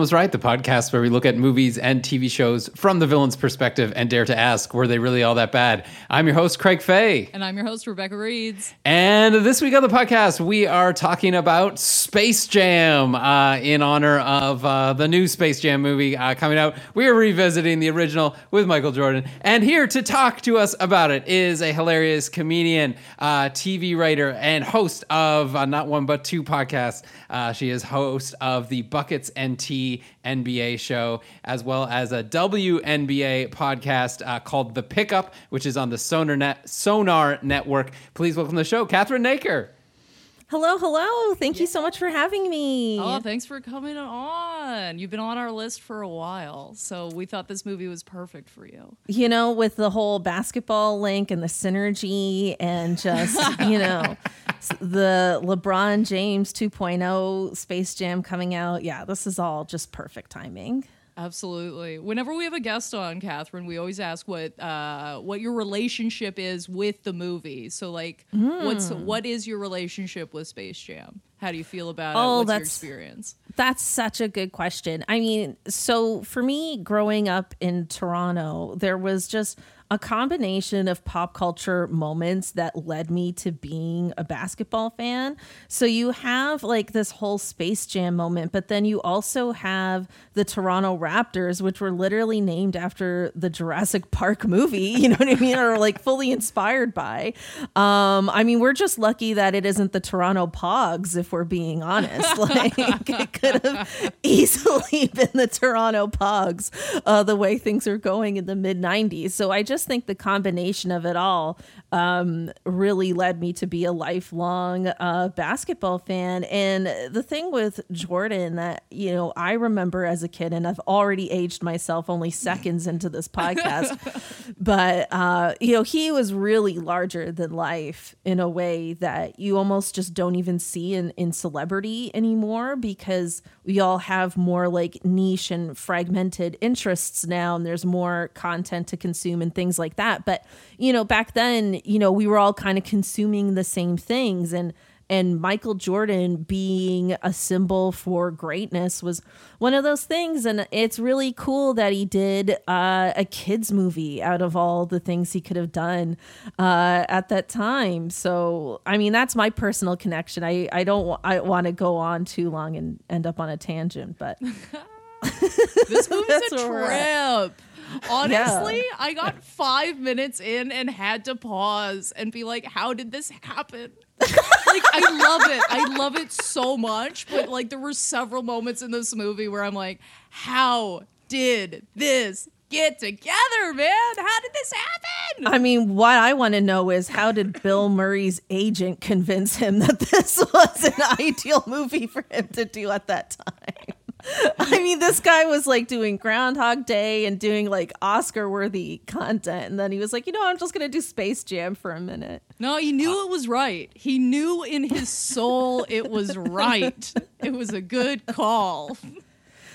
was right, the podcast where we look at movies and TV shows from the villain's perspective and dare to ask, were they really all that bad? I'm your host, Craig Fay. And I'm your host, Rebecca Reeds. And this week on the podcast, we are talking about Space Jam uh, in honor of uh, the new Space Jam movie uh, coming out. We are revisiting the original with Michael Jordan. And here to talk to us about it is a hilarious comedian, uh, TV writer, and host of uh, not one but two podcasts. Uh, she is host of the Buckets and Tea NBA show, as well as a WNBA podcast uh, called The Pickup, which is on the Sonar, Net- Sonar Network. Please welcome to the show, Cathryn Naiker. Hello, hello. Thank you so much for having me. Oh, thanks for coming on. You've been on our list for a while, so we thought this movie was perfect for you. You know, with the whole basketball link and the synergy and just, you know, the LeBron James 2.0 Space Jam coming out. Yeah, this is all just perfect timing. Absolutely. Whenever we have a guest on, Cathryn, we always ask what uh, what your relationship is with the movie. So, like, mm. what's hmm. what is your relationship with Space Jam? How do you feel about oh, it? What's that's, your experience? That's such a good question. I mean, so for me, growing up in Toronto, there was just a combination of pop culture moments that led me to being a basketball fan. So you have like this whole Space Jam moment, but then you also have the Toronto Raptors, which were literally named after the Jurassic Park movie, you know what I mean? or like fully inspired by. Um, I mean, we're just lucky that it isn't the Toronto Pogs, if we're being honest. Like it could have easily been the Toronto Pogs, uh, the way things are going in the mid 90s. So I just just think the combination of it all um, really led me to be a lifelong uh, basketball fan. And the thing with Jordan that, you know, I remember as a kid, and I've already aged myself only seconds into this podcast, but, uh, you know, he was really larger than life in a way that you almost just don't even see in, in celebrity anymore because we all have more like niche and fragmented interests now, and there's more content to consume and things like that. But, you know, back then, you know, we were all kind of consuming the same things. And and Michael Jordan being a symbol for greatness was one of those things. And it's really cool that he did uh, a kids movie out of all the things he could have done uh, at that time. So I mean that's my personal connection. I, I don't I want to go on too long and end up on a tangent but this movie's a trip Honestly, yeah. I got five minutes in and had to pause and be like, how did this happen? like I love it. I love it so much. But like there were several moments in this movie where I'm like, how did this get together, man? How did this happen? I mean, what I want to know is how did Bill Murray's agent convince him that this was an ideal movie for him to do at that time? I mean, this guy was like doing Groundhog Day and doing like Oscar worthy content. And then he was like, you know, I'm just going to do Space Jam for a minute. No, he knew it was right. He knew in his soul it was right. It was a good call.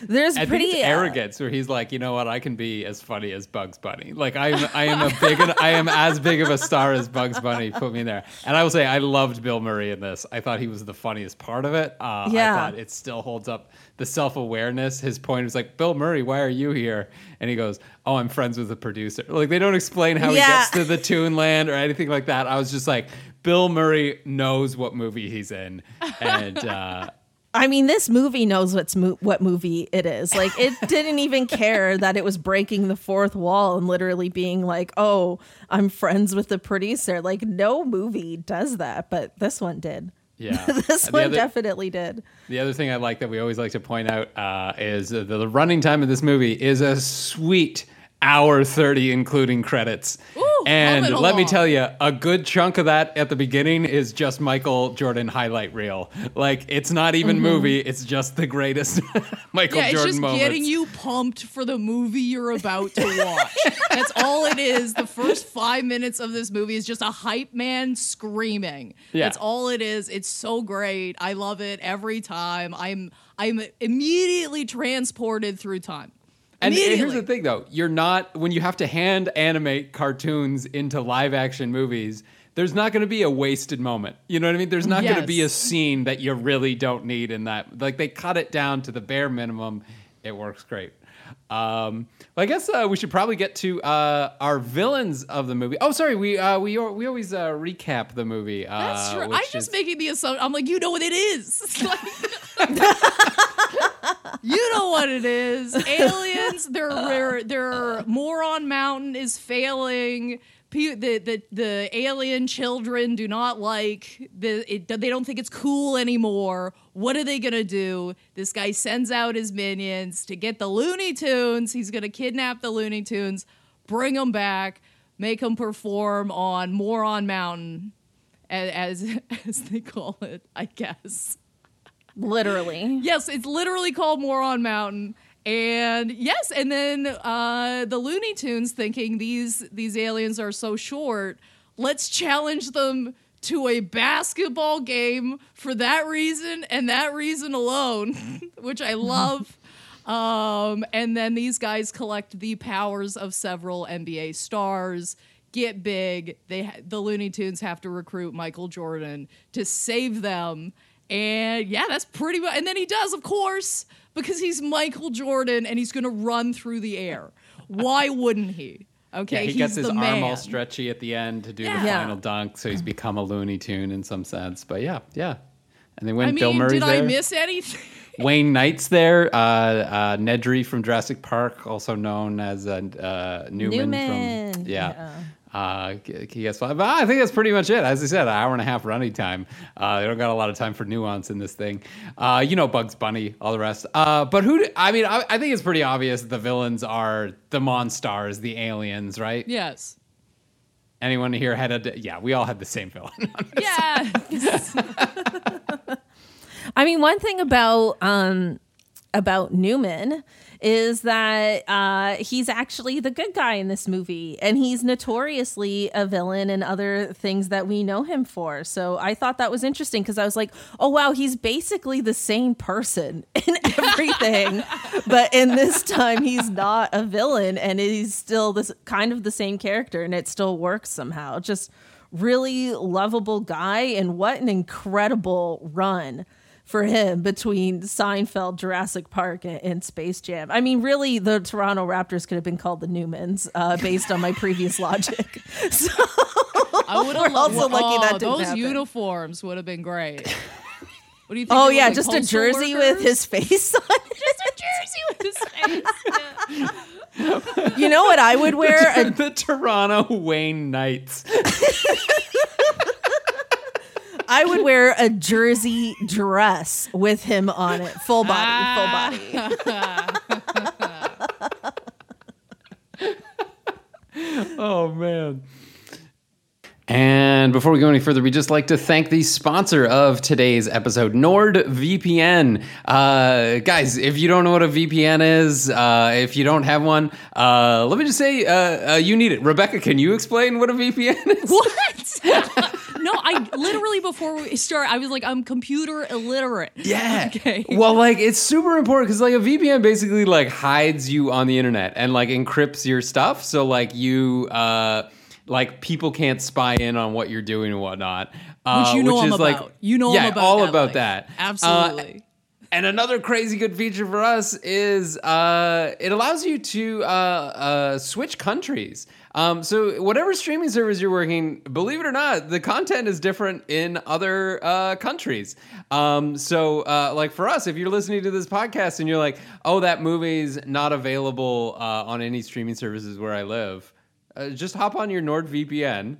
There's I pretty uh, arrogance where he's like, you know what, I can be as funny as Bugs Bunny. Like I am, I am a big, I am as big of a star as Bugs Bunny. Put me in there. And I will say, I loved Bill Murray in this. I thought he was the funniest part of it. Uh, yeah. I thought it still holds up the self awareness. His point was like, Bill Murray, why are you here? And he goes, Oh, I'm friends with the producer. Like they don't explain how yeah. he gets to the Toon Land or anything like that. I was just like, Bill Murray knows what movie he's in, and. uh I mean, this movie knows what's mo- what movie it is. Like, it didn't even care that it was breaking the fourth wall and literally being like, "Oh, I'm friends with the producer." Like, no movie does that, but this one did. Yeah, this one other, definitely did. The other thing I like that we always like to point out uh, is the, the running time of this movie is a sweet hour 30 including credits. Ooh, and let along. me tell you a good chunk of that at the beginning is just michael jordan highlight reel. Like it's not even mm-hmm. movie it's just the greatest michael yeah, jordan it's just moments. getting you pumped for the movie you're about to watch. That's all it is. The first five minutes of this movie is just a hype man screaming. Yeah. that's all it is. It's so great. I love it every time. I'm i'm immediately transported through time and here's the thing, though: you're not when you have to hand animate cartoons into live action movies. There's not going to be a wasted moment. You know what I mean? There's not yes. going to be a scene that you really don't need in that. Like they cut it down to the bare minimum It works great. Um, well, I guess uh, we should probably get to uh, our villains of the movie. Oh, sorry, we uh, we we always uh, recap the movie. Uh, That's true. I'm just is- making the assumption. I'm like, you know what it is. Like- you know what it is. Aliens. Their their their moron mountain is failing. The, the the alien children do not like the it, they don't think it's cool anymore. What are they gonna do? This guy sends out his minions to get the Looney Tunes. He's gonna kidnap the Looney Tunes, bring them back, make them perform on Moron Mountain, as as they call it, I guess. Literally. Yes, it's literally called Moron Mountain. And yes, and then uh, the Looney Tunes thinking these these aliens are so short, let's challenge them to a basketball game for that reason and that reason alone, which I love. Um, and then these guys collect the powers of several NBA stars, get big. They ha- the Looney Tunes have to recruit Michael Jordan to save them. And yeah, that's pretty much. And then he does, of course, because he's Michael Jordan and he's going to run through the air. Why wouldn't he? Okay, Yeah, he he's gets his the arm man. all stretchy at the end to do Yeah. the Yeah. final dunk, so he's become a Looney Tune in some sense. But yeah, yeah. And then when I mean, Bill Murray's did there, I miss anything? Wayne Knight's there, uh, uh, Nedry from Jurassic Park, also known as uh, uh, Newman, Newman, from yeah. Uh, he he gets but I think that's pretty much it. As I said, an hour and a half running time. Uh, they don't got a lot of time for nuance in this thing. Uh, you know, Bugs Bunny, all the rest. Uh, but who? do- I mean, I, I think it's pretty obvious that the villains are the Monstars, the aliens, right? yes. Anyone here had a? Yeah, we all had the same villain. Yeah. I mean, one thing about um about Newman is that uh, he's actually the good guy in this movie, and he's notoriously a villain in other things that we know him for. So I thought that was interesting because I was like, oh wow, he's basically the same person in everything, but in this time he's not a villain, and he's still this kind of the same character, and it still works somehow. Just really lovable guy, and what an incredible run for him between Seinfeld, Jurassic Park, and, and Space Jam. I mean, really, the Toronto Raptors could have been called the Newmans uh, based on my previous logic. So I would have loved also lucky that oh, didn't Those happen. uniforms would have been great. What do you think? oh yeah, like just a postal jersey with his face on. it. just a jersey with his face. Yeah. You know what I would wear? A, the Toronto Wayne Knights. I would wear a jersey dress with him on it, full body, full body. Oh man. And before we go any further, we just like to thank the sponsor of today's episode, NordVPN. Uh, guys, if you don't know what a VPN is, uh, if you don't have one, uh, let me just say uh, uh, you need it. Rebecca, can you explain what a VPN is? What? no, I literally before we start, I was like, I'm computer illiterate. Yeah. Okay. Well, like it's super important because like a VPN basically like hides you on the internet and like encrypts your stuff. So like you uh like people can't spy in on what you're doing and whatnot. Uh, Which you know I'm is, like- about. You know I'm yeah, about all that about life. that. Uh, Absolutely. And another crazy good feature for us is uh, it allows you to uh, uh, switch countries. Um, so whatever streaming service you're working, believe it or not, the content is different in other uh, countries. Um, so uh, like for us, if you're listening to this podcast and you're like, "Oh, that movie's not available uh, on any streaming services where I live," uh, just hop on your NordVPN.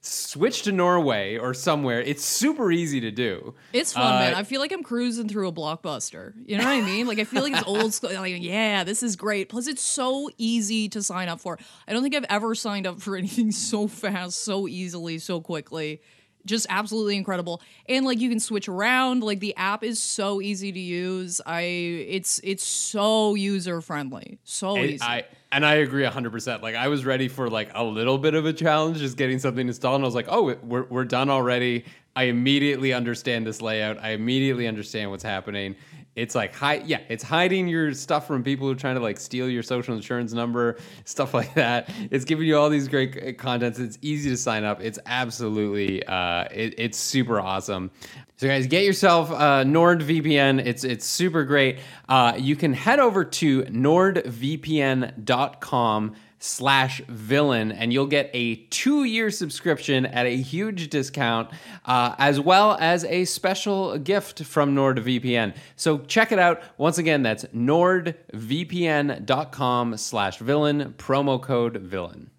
Switch to Norway or somewhere. It's super easy to do. It's fun, Uh, man. I feel like I'm cruising through a blockbuster. You know what I mean? Like I feel like it's old school. Like yeah, this is great. Plus, it's so easy to sign up for. I don't think I've ever signed up for anything so fast, so easily, so quickly. Just absolutely incredible. And like you can switch around. Like the app is so easy to use. I it's it's so user friendly. So And easy. I and I agree hundred percent. Like I was ready for like a little bit of a challenge, just getting something installed, and I was like, oh, we're we're done already. I immediately understand this layout. I immediately understand what's happening. It's like hi- yeah, it's hiding your stuff from people who are trying to like steal your social insurance number, stuff like that. It's giving you all these great uh, contents. It's easy to sign up. It's absolutely uh, it, it's super awesome. So guys, get yourself uh, NordVPN. It's it's super great. Uh, you can head over to nordvpn.com slash villain and you'll get a two-year subscription at a huge discount uh, as well as a special gift from nordvpn so check it out once again that's nordvpn.com slash villain promo code villain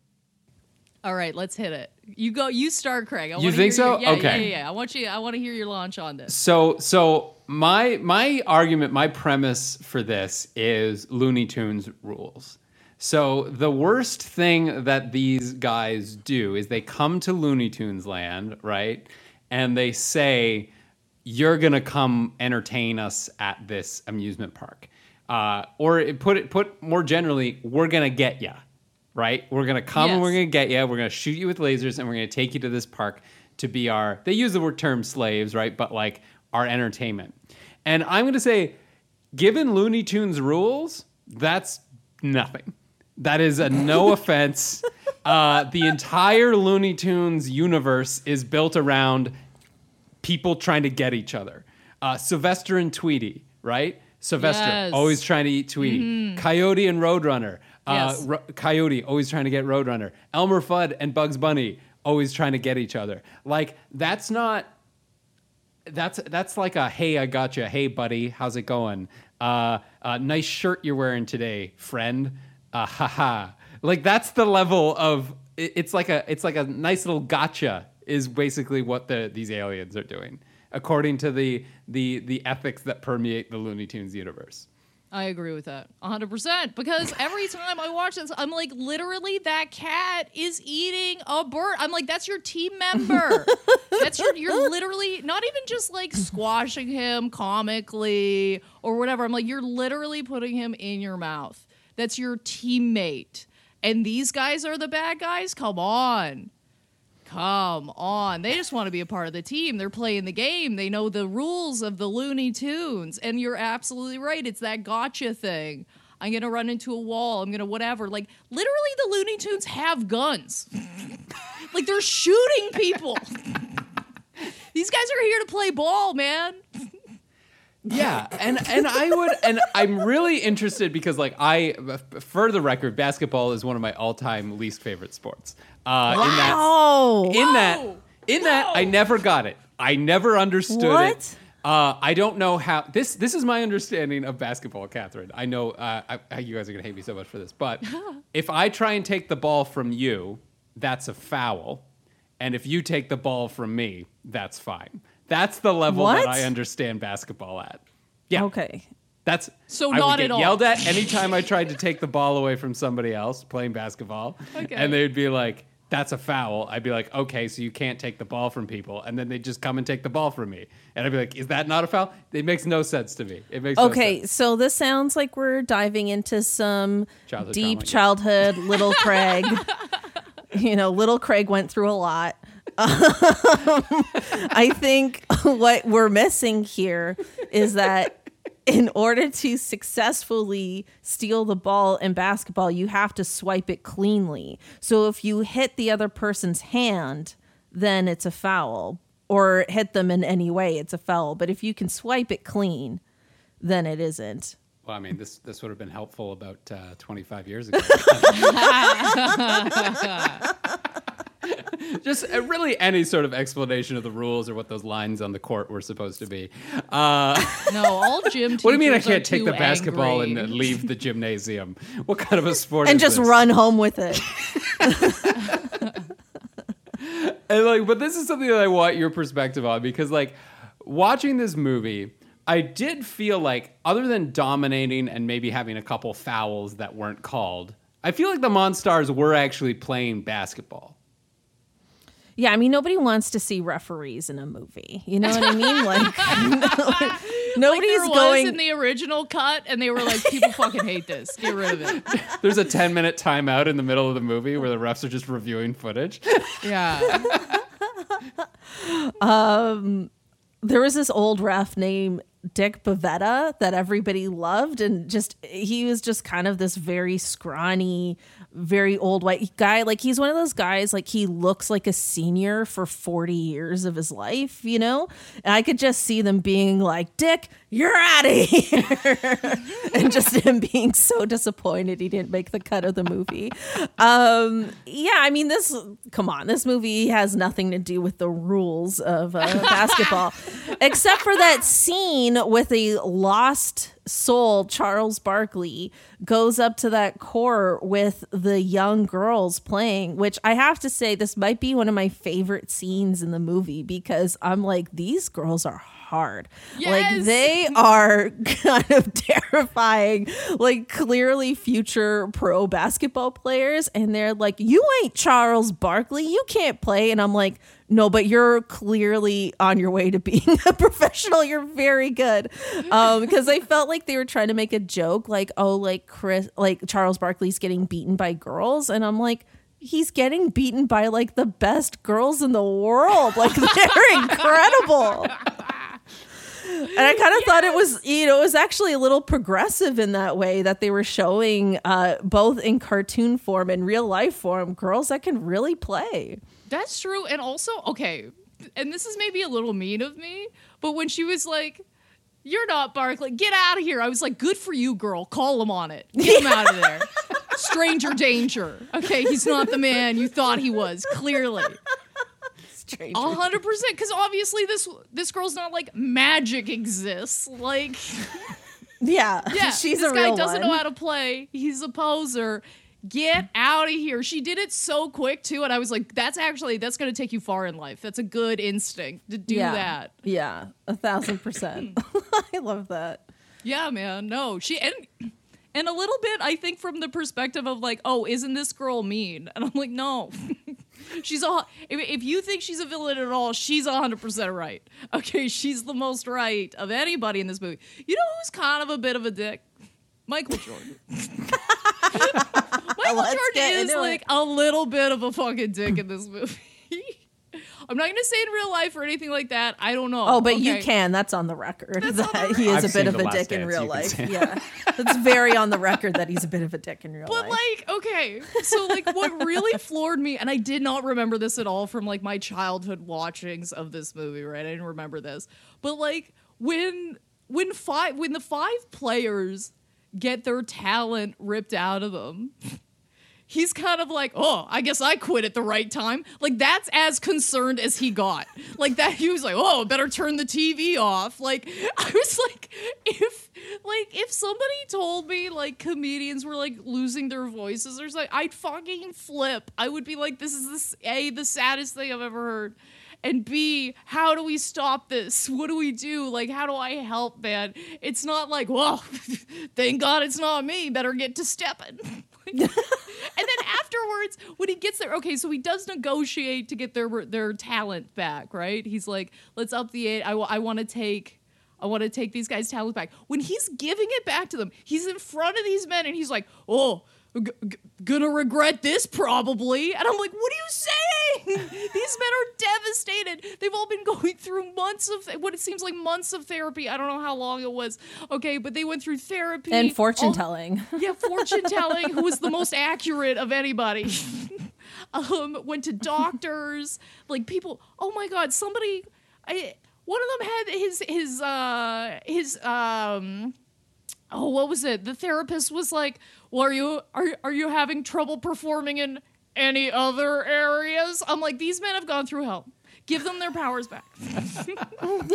All right, let's hit it. You go. You start, Craig. I You think so? Your, yeah, Okay. Yeah, yeah, yeah. I want you. I want to hear your launch on this. so so my my argument my premise for this is looney tunes rules so the worst thing that these guys do is they come to looney tunes land right? And they say you're gonna come entertain us at this amusement park. Uh, or it- put it put more generally we're gonna get ya right? We're gonna come and we're gonna get you we're gonna shoot you with lasers and we're gonna take you to this park to be our they use the word term slaves right? But like our entertainment. And i'm gonna say given looney tunes rules that's nothing that is a no offense uh, the entire looney tunes universe is built around people trying to get each other. Uh, Sylvester and Tweety, right? Sylvester Yes. always trying to eat Tweety. Coyote and Roadrunner. Uh, Yes. Ro- Coyote always trying to get Roadrunner. Elmer Fudd and Bugs Bunny always trying to get each other. Like that's not. That's that's like a hey I got gotcha hey buddy how's it going uh, uh nice shirt you're wearing today friend uh, haha like that's the level of it's like a it's like a nice little gotcha is basically what the these aliens are doing according to the the the ethics that permeate the Looney Tunes universe. I agree with that 100% because every time I watch this, I'm like, literally, that cat is eating a bird. I'm like, that's your team member. that's your, you're literally not even just like squashing him comically or whatever. I'm like, you're literally putting him in your mouth. That's your teammate. And these guys are the bad guys? Come on. Come on. They just want to be a part of the team. They're playing the game. They know the rules of the Looney Tunes. And you're absolutely right. It's that gotcha thing. I'm going to run into a wall. I'm going to whatever. Like, literally, the Looney Tunes have guns. like, they're shooting people. These guys are here to play ball, man. Yeah, and and I would and I'm really interested because like I for the record, basketball is one of my all-time least favorite sports. Uh, in that Oh, in that Whoa! in that I never got it. I never understood it. What? Uh, I don't know how this. This is my understanding of basketball, Cathryn. I know uh, I, you guys are gonna hate me so much for this, but if I try and take the ball from you, that's a foul, and if you take the ball from me, that's fine. That's the level What? that I understand basketball at. Yeah. okay. That's So I not would get at all. yelled at anytime I tried to take the ball away from somebody else playing basketball, Okay. and they'd be like, "That's a foul." I'd be like, "Okay, so you can't take the ball from people," and then they'd just come and take the ball from me, and I'd be like, "Is that not a foul?" It makes no sense to me. It makes no Okay, sense. so this sounds like we're diving into some Childhood deep trauma, yeah. childhood. Little Craig, you know, little Craig went through a lot. I think what we're missing here is that in order to successfully steal the ball in basketball, you have to swipe it cleanly. So if you hit the other person's hand, then it's a foul, or hit them in any way, it's a foul. But if you can swipe it clean, then it isn't. Well, I mean, this this would have been helpful about uh, 25 years ago. Just uh, really any sort of explanation of the rules or what those lines on the court were supposed to be. Uh, No, all gym teachers what do you mean I can't take the basketball angry. and leave the gymnasium? What kind of a sport And is just this? run home with it. And like, but this is something that I want your perspective on because like watching this movie, I did feel like other than dominating and maybe having a couple fouls that weren't called, I feel like the Monstars were actually playing basketball. Yeah, I mean, nobody wants to see referees in a movie. You know what I mean? Like, Like nobody's there was going. in the original cut, and they were like, "People fucking hate this. Get rid of it." There's a 10 minute timeout in the middle of the movie where the refs are just reviewing footage. Yeah. um, there was this old ref named Dick Bavetta that everybody loved and just he was just kind of this very scrawny very old white guy. Like he's one of those guys like he looks like a senior for 40 years of his life you know? And I could just see them being like Dick you're out of here. And just him being so disappointed he didn't make the cut of the movie. Um yeah I mean this come on this movie has nothing to do with the rules of uh, basketball except for that scene with a lost soul, Charles Barkley, goes up to that court with the young girls playing, which I have to say, this might be one of my favorite scenes in the movie because I'm like, these girls are hard. Yes! Like they are kind of terrifying, like clearly future pro basketball players. And they're like, You ain't Charles Barkley. You can't play. And I'm like, no, but you're clearly on your way to being a professional. You're very good. Um, because I felt like they were trying to make a joke, like, oh, like Chris, like Charles Barkley's getting beaten by girls. And I'm like, he's getting beaten by like the best girls in the world. Like they're incredible. And I kind of yes. thought it was, you know, it was actually a little progressive in that way that they were showing uh, both in cartoon form and real life form girls that can really play. That's true. And also, okay, and this is maybe a little mean of me, but when she was like, you're not Barkley. Get out of here. I was like, good for you, girl. Call him on it. Get him out of there. Stranger danger. Okay, he's not the man you thought he was, clearly. Stranger. A hundred percent. Because obviously this this girl's not like magic exists. Like Yeah. Yeah. She's this a guy doesn't one. know how to play. He's a poser. Get out of here. She did it so quick too, and I was like, that's actually that's gonna take you far in life. That's a good instinct to do yeah. that. Yeah. A thousand percent. I love that. Yeah, man. No. She and and a little bit, I think, from the perspective of like, oh, isn't this girl mean? And I'm like, no. she's all, if, if you think she's a villain at all, she's hundred percent right. Okay, she's the most right of anybody in this movie. You know who's kind of a bit of a dick? Michael Jordan. Michael Let's Jordan is like it. a little bit of a fucking dick in this movie. I'm not gonna say in real life or anything like that. I don't know. Oh, but you can. That's on the record. That's that on the he is I've a bit of a Last dick in real life. Yeah. It's very on the record that he's a bit of a dick in real But life. But like, okay, so like, what really floored me, and I did not remember this at all from like my childhood watchings of this movie. Right, I didn't remember this, but like when when five when the five players get their talent ripped out of them. He's kind of like, oh, I guess I quit at the right time. Like that's as concerned as he got. Like that, he was like, oh, better turn the TV off. Like I was like, if like if somebody told me like comedians were like losing their voices or something, I'd fucking flip. I would be like, this is this a the saddest thing I've ever heard. And B, how do we stop this? What do we do? Like, how do I help, man? It's not like, well, thank God it's not me. Better get to stepping. And then afterwards, when he gets there, okay, so he does negotiate to get their their talent back, right? He's like, let's up the eight. I, w- I want to take. I want to take these guys' talent back. When he's giving it back to them, he's in front of these men and he's like, "Oh, g- g- gonna regret this probably." And I'm like, "What are you saying?" these men are devastated. They've all been going through months of what it seems like months of therapy. I don't know how long it was. Okay, but they went through therapy and fortune all- telling. yeah, fortune telling, who was the most accurate of anybody. um, went to doctors, like people. Oh my god, somebody. I one of them had his his uh his um. Oh, what was it? The therapist was like, "Well, are you are are you having trouble performing in any other areas?" I'm like, "These men have gone through hell. Give them their powers back."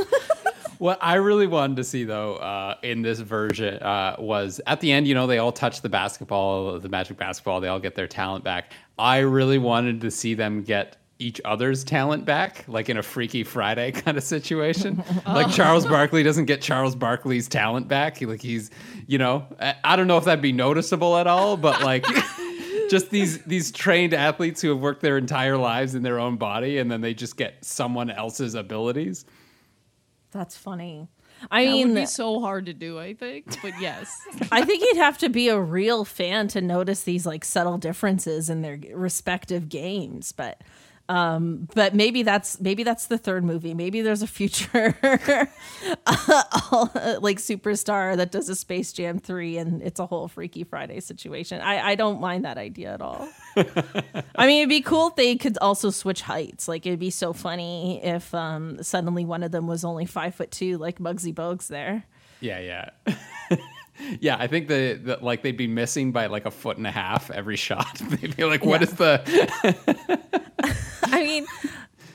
What I really wanted to see though uh, in this version uh, was at the end, you know, they all touch the basketball, the magic basketball, they all get their talent back. I really wanted to see them get each other's talent back, like in a Freaky Friday kind of situation. like oh. Charles Barkley doesn't get Charles Barkley's talent back. He, like he's, you know, I, I don't know if that'd be noticeable at all, but like. just these these trained athletes who have worked their entire lives in their own body and then they just get someone else's abilities That's funny. I That would mean, be so hard to do, I think. But yes. I think you'd have to be a real fan to notice these like subtle differences in their respective games. But Um, but maybe that's maybe that's the third movie. Maybe there's a future like superstar that does a Space Jam three, and it's a whole Freaky Friday situation. I I don't mind that idea at all. I mean, it'd be cool if they could also switch heights. Like it'd be so funny if um, suddenly one of them was only five foot two, like Muggsy Bogues there. Yeah, yeah. yeah, I think the, the, like they'd be missing by like a foot and a half every shot. they'd be like, "What yeah. is the?" I mean,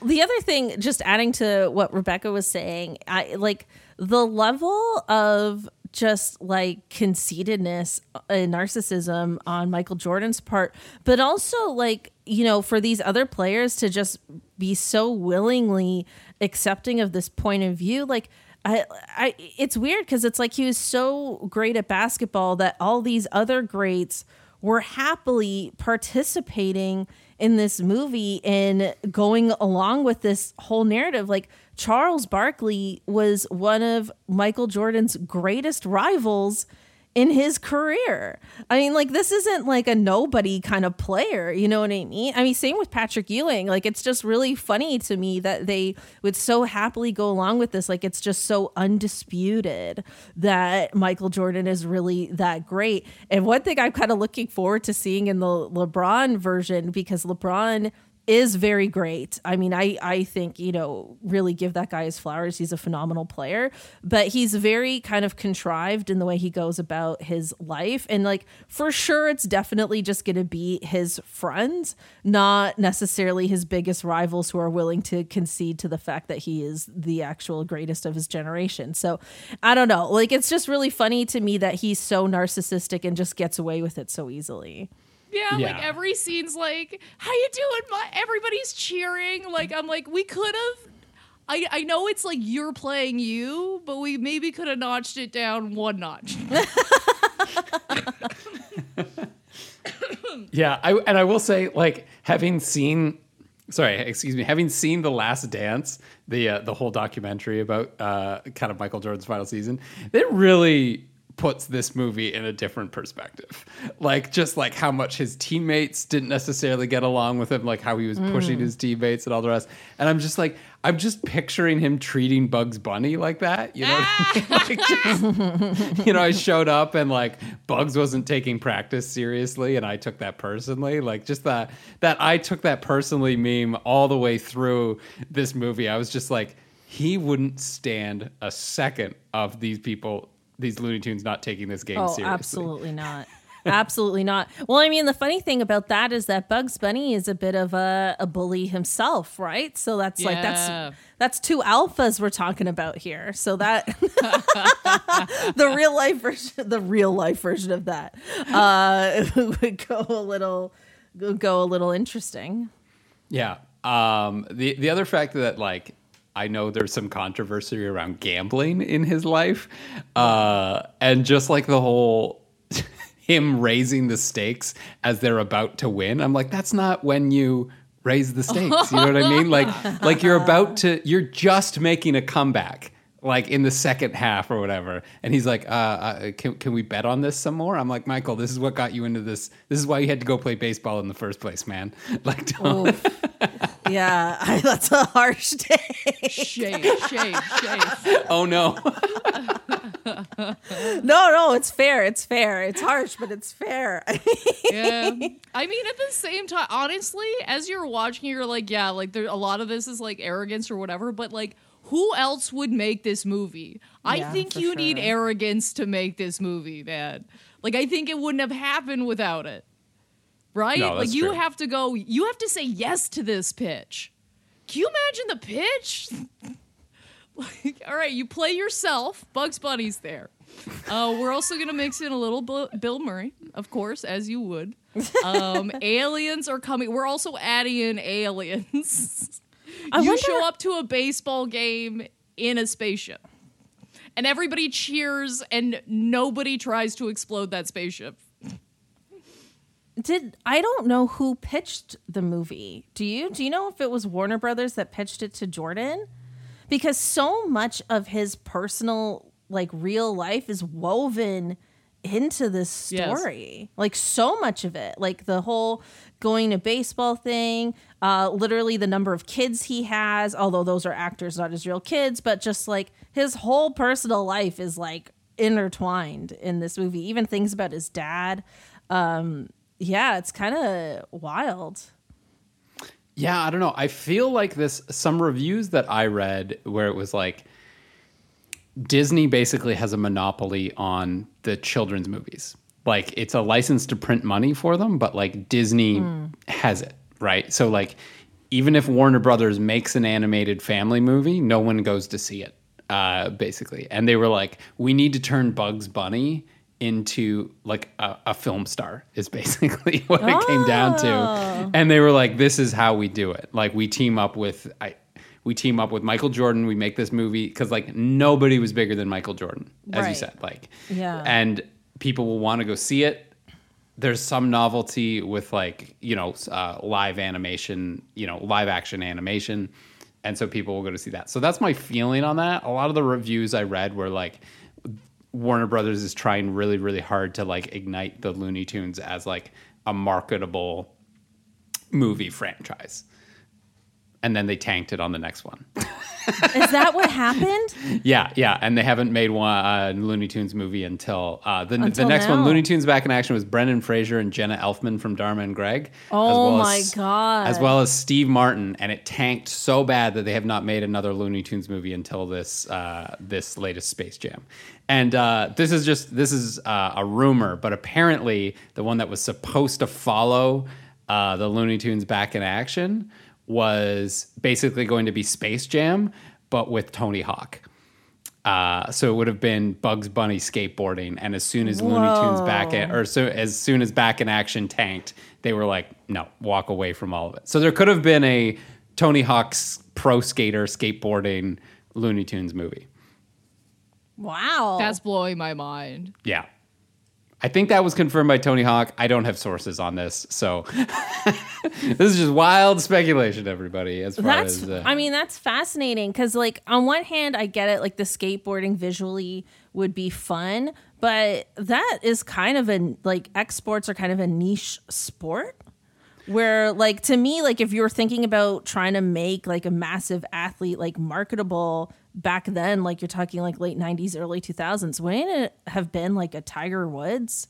the other thing, just adding to what Rebecca was saying, I like the level of just like conceitedness uh, and narcissism on Michael Jordan's part, but also like, you know, for these other players to just be so willingly accepting of this point of view. Like, I, I, it's weird because it's like he was so great at basketball that all these other greats were happily participating in this movie and going along with this whole narrative. Like Charles Barkley was one of Michael Jordan's greatest rivals in his career. I mean, like this isn't like a nobody kind of player, you know what I mean? I mean, same with Patrick Ewing. Like it's just really funny to me that they would so happily go along with this. Like it's just so undisputed that Michael Jordan is really that great. And one thing I'm kind of looking forward to seeing in the LeBron version because LeBron is very great. I mean, I I think you know really give that guy his flowers. He's a phenomenal player, but he's very kind of contrived in the way he goes about his life, and like for sure, it's definitely just going to be his friends, not necessarily his biggest rivals who are willing to concede to the fact that he is the actual greatest of his generation. So I don't know. Like it's just really funny to me that he's so narcissistic and just gets away with it so easily. Yeah, yeah, like every scene's like, "How you doing?" My everybody's cheering. Like I'm like, we could have. I I know it's like you're playing you, but we maybe could have notched it down one notch. yeah, I and I will say, like having seen, sorry, excuse me, having seen the Last Dance, the uh, the whole documentary about uh, kind of Michael Jordan's final season, it really puts this movie in a different perspective. Like just like how much his teammates didn't necessarily get along with him, like how he was pushing mm. his teammates and all the rest. And I'm just like, I'm just picturing him treating Bugs Bunny like that. You know, like just, you know, I showed up and like Bugs wasn't taking practice seriously, and I took that personally. Like just that that I took that personally meme all the way through this movie. I was just like, he wouldn't stand a second of these people these Looney Tunes not taking this game oh, seriously. Absolutely not. absolutely not. Well, I mean, the funny thing about that is that Bugs Bunny is a bit of a, a bully himself, right? So that's yeah. like that's that's two alphas we're talking about here. So that the real life version, the real life version of that uh, would go a little go a little interesting. Yeah. Um, the the other fact that like I know there's some controversy around gambling in his life. Uh, and just like the whole him raising the stakes as they're about to win, I'm like, that's not when you raise the stakes. You know what I mean? Like, like you're about to, you're just making a comeback like in the second half or whatever. And he's like, uh, uh, can, can we bet on this some more? I'm like, Michael, this is what got you into this. This is why you had to go play baseball in the first place, man. Like, don't. yeah, I, that's a harsh take. Shame, shame, shame. Oh, no. no, no, it's fair. It's fair. It's harsh, but it's fair. yeah. I mean, at the same time, honestly, as you're watching, you're like, yeah, like there, a lot of this is like arrogance or whatever, but like, who else would make this movie? I yeah, think you sure. need arrogance to make this movie, man. Like I think it wouldn't have happened without it. Right? No, like you true. have to go you have to say yes to this pitch. Can you imagine the pitch? like, all right, you play yourself. Bugs Bunny's there. Uh, we're also gonna mix in a little Bill Murray, of course, as you would. Um, aliens are coming. We're also adding in aliens. I you wonder... show up to a baseball game in a spaceship. And everybody cheers and nobody tries to explode that spaceship. Did I don't know who pitched the movie. Do you? Do you know if it was Warner Brothers that pitched it to Jordan? Because so much of his personal like real life is woven into this story. Yes. Like so much of it. Like the whole going to baseball thing, uh, literally the number of kids he has, although those are actors, not his real kids, but just like his whole personal life is like intertwined in this movie. Even things about his dad. Um, yeah, it's kind of wild. Yeah, I don't know. I feel like this some reviews that I read where it was like Disney basically has a monopoly on the children's movies. Like it's a license to print money for them, but like Disney mm. has it, right? So like even if Warner Brothers makes an animated family movie, no one goes to see it. Uh, basically, and they were like, "We need to turn Bugs Bunny into like a, a film star." Is basically what it came down to, oh. and they were like, "This is how we do it. Like we team up with I, we team up with Michael Jordan. We make this movie because like nobody was bigger than Michael Jordan, as right. you said. Like, yeah, and people will want to go see it. There's some novelty with like you know uh, live animation, you know live action animation, and so people will go to see that. So that's my feeling on that. A lot of the reviews I read were like Warner Brothers is trying really really hard to like ignite the Looney Tunes as like a marketable movie franchise and then they tanked it on the next one. Is that what happened? Yeah, yeah, and they haven't made one uh, Looney Tunes movie until uh, the until the next now. one. Looney Tunes back in action was Brendan Fraser and Jenna Elfman from Dharma and Greg. Oh well my as, god! As well as Steve Martin, and it tanked so bad that they have not made another Looney Tunes movie until this uh, this latest Space Jam. And uh, this is just this is uh, a rumor, but apparently the one that was supposed to follow uh, the Looney Tunes back in action was basically going to be Space Jam, but with Tony Hawk. Uh, so it would have been Bugs Bunny skateboarding, and as soon as Whoa. Looney Tunes back in, or so as soon as Back in Action tanked, they were like, no, walk away from all of it. So there could have been a Tony Hawk's pro skater skateboarding Looney Tunes movie. Wow, that's blowing my mind. Yeah, I think that was confirmed by Tony Hawk. I don't have sources on this, so this is just wild speculation, everybody. As far that's, as uh, I mean, that's fascinating because, like, on one hand, I get it, like the skateboarding visually would be fun, but that is kind of a like X sports are kind of a niche sport. Where, like, to me, like, if you're thinking about trying to make like a massive athlete like marketable, back then, like you're talking like late 90s, early 2000s, wouldn't it have been like a Tiger Woods?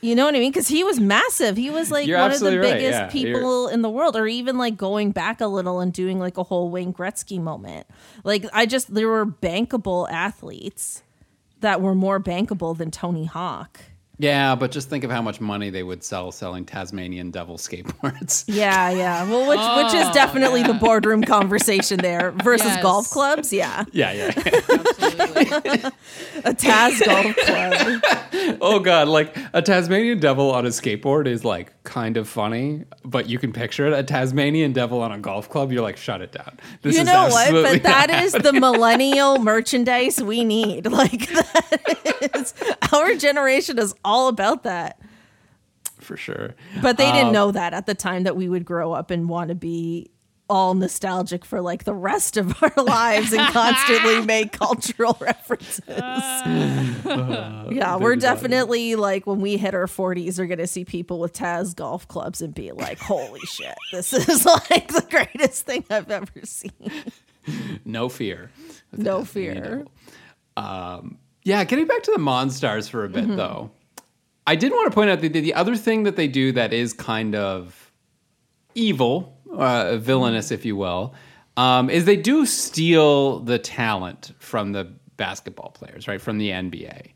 You know what I mean? Because he was massive. He was like you're one of the biggest right. yeah, people you're... in the world, or even like going back a little and doing like a whole Wayne Gretzky moment. Like, I just, there were bankable athletes that were more bankable than Tony Hawk. Yeah, but just think of how much money they would sell selling Tasmanian devil skateboards. Yeah, yeah. Well, which oh, which is oh, definitely yeah. the boardroom conversation there versus yes. golf clubs. Yeah. Yeah, yeah. Absolutely. a Taz golf club. oh god, like a Tasmanian devil on a skateboard is like kind of funny, but you can picture it. A Tasmanian devil on a golf club, you're like, shut it down. This you know what? But that is the millennial merchandise we need. Like that is our generation is all about that. For sure. But they didn't um, know that at the time that we would grow up and want to be all nostalgic for like the rest of our lives and constantly make cultural references. Uh, yeah, we're definitely like when we hit our 40s, we're going to see people with Taz golf clubs and be like, holy shit, this is like the greatest thing I've ever seen. No fear. No fear. Um, yeah, getting back to the Monstars for a bit mm-hmm. though. I did want to point out the, the other thing that they do that is kind of evil, uh, villainous, if you will, um, is they do steal the talent from the basketball players, right, from the NBA.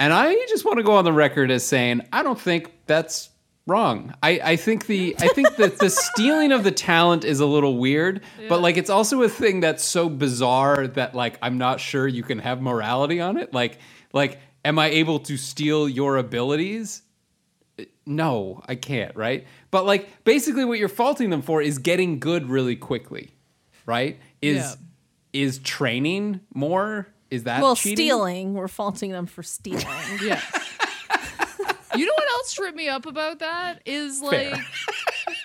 And I just want to go on the record as saying I don't think that's wrong. I, I think the I think that the stealing of the talent is a little weird, yeah. but like it's also a thing that's so bizarre that like I'm not sure you can have morality on it. Like like am I able to steal your abilities? No, I can't, right? But like basically what you're faulting them for is getting good really quickly, right? Is yeah. is training more? Is that well cheating? stealing? We're faulting them for stealing. yes. You know what else tripped me up about that is like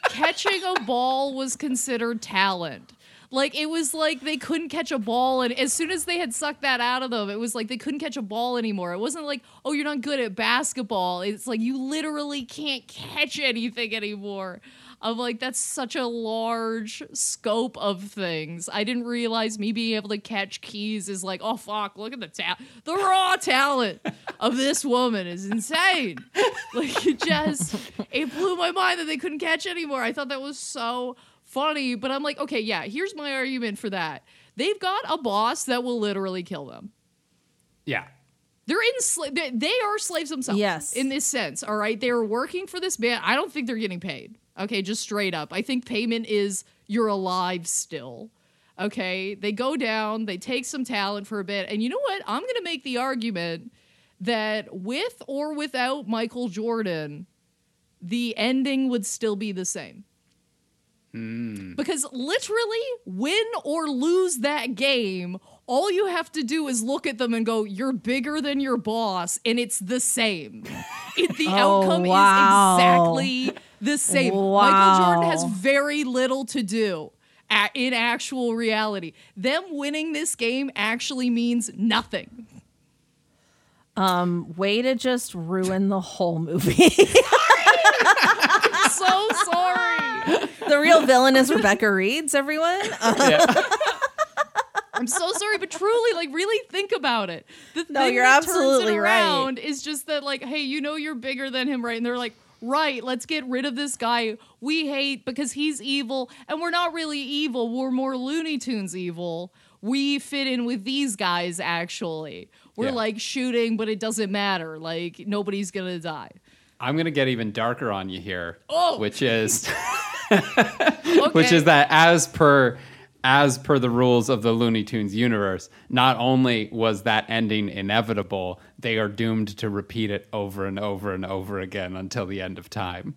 catching a ball was considered talent. Like it was like they couldn't catch a ball, and as soon as they had sucked that out of them, it was like they couldn't catch a ball anymore. It wasn't like, oh, you're not good at basketball. It's like you literally can't catch anything anymore. I'm like, that's such a large scope of things. I didn't realize me being able to catch keys is like, oh fuck, look at the talent. The raw talent of this woman is insane. Like it just it blew my mind that they couldn't catch anymore. I thought that was so funny, but I'm like, okay, yeah, here's my argument for that. They've got a boss that will literally kill them. Yeah. They're in sla- they, they are slaves themselves. Yes. In this sense, all right? They're working for this man. I don't think they're getting paid. Okay, just straight up. I think payment is you're alive still. Okay, they go down, they take some talent for a bit. And you know what? I'm going to make the argument that with or without Michael Jordan, the ending would still be the same. Because literally, win or lose that game, all you have to do is look at them and go, "You're bigger than your boss," and it's the same. It, the Oh, outcome wow. is exactly the same. Michael Jordan has very little to do a- in actual reality. Them winning this game actually means nothing. Um, Way to just ruin the whole movie. so sorry. the real villain is Rebecca Reeds, everyone. Yeah. I'm so sorry, but truly, like, really think about it. The No, thing you're that turns absolutely it right. around is just that, like, hey, you know you're bigger than him, right? And they're like, right, let's get rid of this guy we hate because he's evil, and we're not really evil. We're more Looney Tunes evil. We fit in with these guys, actually. We're Yeah. like shooting, but it doesn't matter. Like, nobody's gonna die. I'm gonna get even darker on you here, Oh. which is Okay. which is that as per as per the rules of the Looney Tunes universe, not only was that ending inevitable, they are doomed to repeat it over and over and over again until the end of time.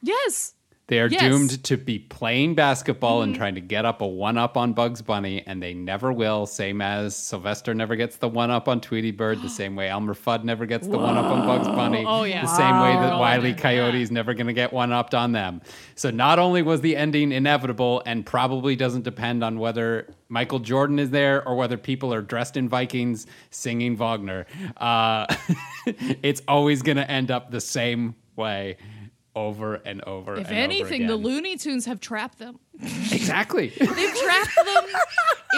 yes. They are Yes. Mm-hmm. doomed to be playing basketball and trying to get up a one up on Bugs Bunny, and they never will. Same as Sylvester never gets the one up on Tweety Bird, the same way Elmer Fudd never gets the one up on Bugs Bunny. Oh, yeah. The same way that Wow. Wiley. Coyote is never going to get one upped on them. So not only was the ending inevitable and probably doesn't depend on whether Michael Jordan is there or whether people are dressed in Vikings singing Wagner, uh, it's always going to end up the same way. Over and over. If and over If anything, the again. Looney Tunes have trapped them. Exactly. They've trapped them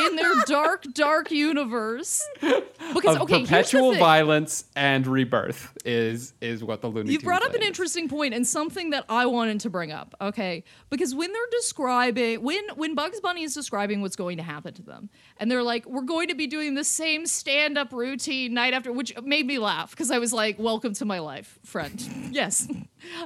in their dark, dark universe. Because of okay, perpetual violence and rebirth is is what the Looney You brought up an is. interesting point and something that I wanted to bring up. Okay, because when they're describing when when Bugs Bunny is describing what's going to happen to them, and they're like, "We're going to be doing the same stand-up routine night after," which made me laugh because I was like, "Welcome to my life, friend." yes,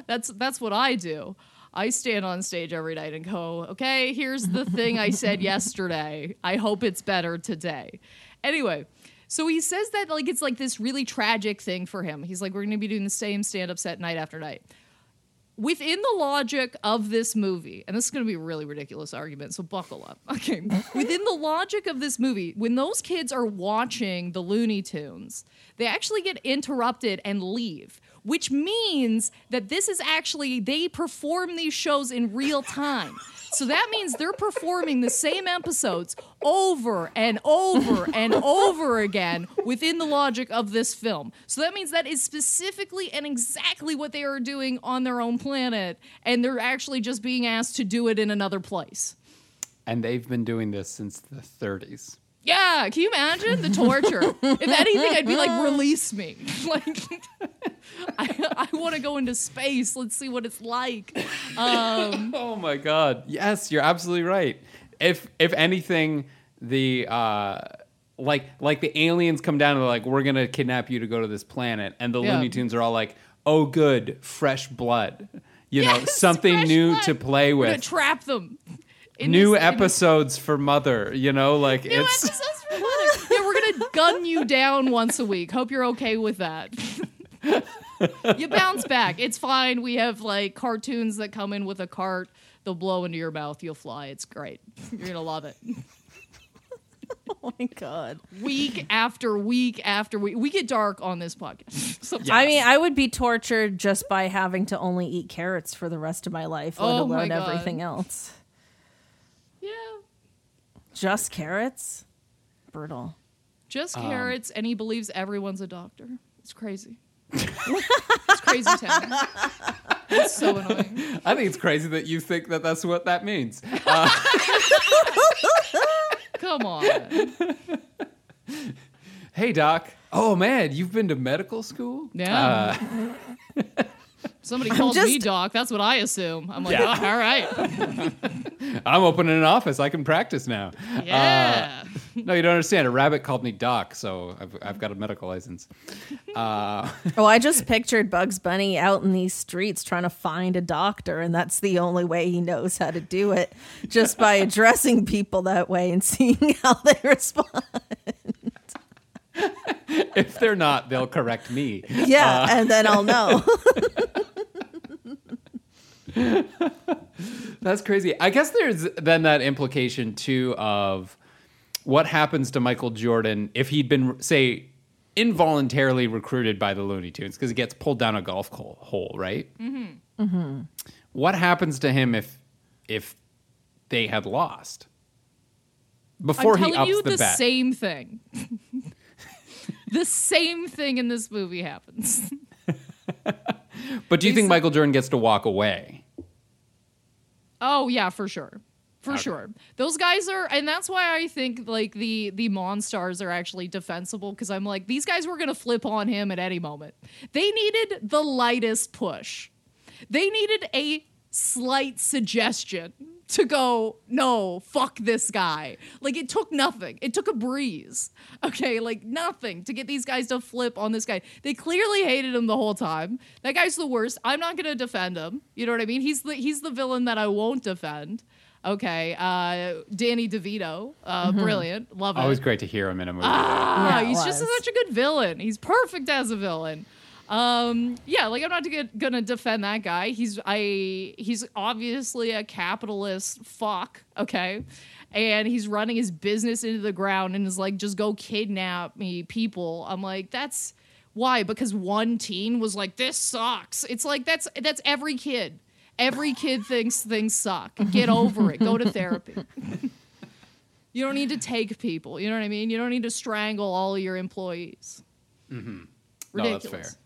that's that's what I do. I stand on stage every night and go, "Okay, here's the thing I said yesterday. I hope it's better today." Anyway. So he says that like it's like this really tragic thing for him. He's like, we're going to be doing the same stand-up set night after night. Within the logic of this movie, and this is going to be a really ridiculous argument, so buckle up. Okay, within the logic of this movie, when those kids are watching the Looney Tunes, they actually get interrupted and leave, which means that this is actually they perform these shows in real time. So that means they're performing the same episodes over and over and over again within the logic of this film. So that means that is specifically and exactly what they are doing on their own planet, and they're actually just being asked to do it in another place. And they've been doing this since the 30s. Yeah, can you imagine the torture? if anything, I'd be like, release me. like, I, I want to go into space. Let's see what it's like. Um, Oh my god. Yes, you're absolutely right. If if anything, the uh like like the aliens come down and they're like, we're gonna kidnap you to go to this planet, and the Yeah. Looney Tunes are all like, oh good, fresh blood. You know, something new blood. to play with. trap them. In New this- in- episodes for Mother, you know, like New it's episodes for Mother. Yeah, we're gonna gun you down once a week. Hope you're okay with that. you bounce back. It's fine. We have like cartoons that come in with a cart. They'll blow into your mouth. You'll fly. It's great. You're gonna love it. oh my god. Week after week after week. We get dark on this podcast. Sometimes. I mean, I would be tortured just by having to only eat carrots for the rest of my life, let Oh alone everything else. Yeah. Just carrots? Brutal. Just Um, carrots, and he believes everyone's a doctor. It's crazy. it's crazy town. It's so annoying. I think it's crazy that you think that that's what that means. Come on. Hey, doc. Oh man, you've been to medical school? Yeah. Uh, Somebody called me doc. That's what I assume. I'm like, Yeah. oh, all right. I'm opening an office. I can practice now. Yeah. No, you don't understand. A rabbit called me doc, so I've, I've got a medical license. Uh, Oh, I just pictured Bugs Bunny out in these streets trying to find a doctor, and that's the only way he knows how to do it, just by addressing people that way and seeing how they respond. if they're not, they'll correct me. Yeah, and then I'll know. That's crazy. I guess there's then that implication too of what happens to Michael Jordan if he'd been, say, involuntarily recruited by the Looney Tunes because he gets pulled down a golf hole, right? Mm-hmm. What happens to him if if they had lost before I'm he ups you the, the, bet? same thing. the same thing in this movie happens. but do you think Michael Jordan gets to walk away? Oh yeah, for sure. For sure. Those guys are and that's why I think like the the Monstars are actually defensible because I'm like these guys were going to flip on him at any moment. They needed the lightest push. They needed a slight suggestion to go, "No, fuck this guy." Like it took nothing. It took a breeze. Okay, like nothing to get these guys to flip on this guy. They clearly hated him the whole time. That guy's the worst. I'm not going to defend him. You know what I mean? He's the he's the villain that I won't defend. Okay, uh, Danny DeVito, uh, brilliant, love it. Always great to hear him in a movie. Ah, Yeah, it he's just such a good villain. He's perfect as a villain. Um, yeah, like I'm not to get, gonna defend that guy. He's I he's obviously a capitalist fuck, okay? And he's running his business into the ground and is like, just go kidnap me, people. I'm like, that's why? Because one teen was like, this sucks. It's like that's that's every kid. Every kid thinks things suck. Get over it. Go to therapy. You don't need to take people. You know what I mean? You don't need to strangle all your employees. No, Ridiculous. that's fair.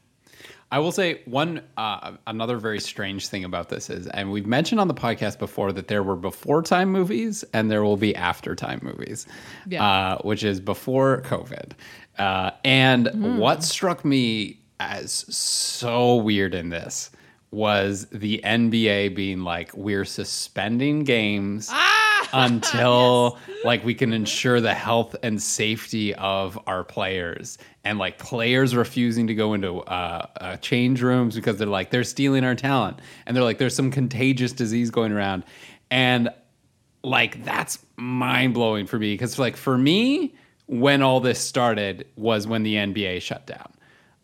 I will say one uh, another very strange thing about this is, and we've mentioned on the podcast before that there were before time movies and there will be after time movies, Yeah. uh, which is before COVID. Uh, and what struck me as so weird in this was the NBA being like, "We're suspending games." until like we can ensure the health and safety of our players. And like players refusing to go into uh, uh, change rooms because they're like they're stealing our talent. And they're like there's some contagious disease going around. And like that's mind-blowing for me because like for me when all this started was when the nba shut down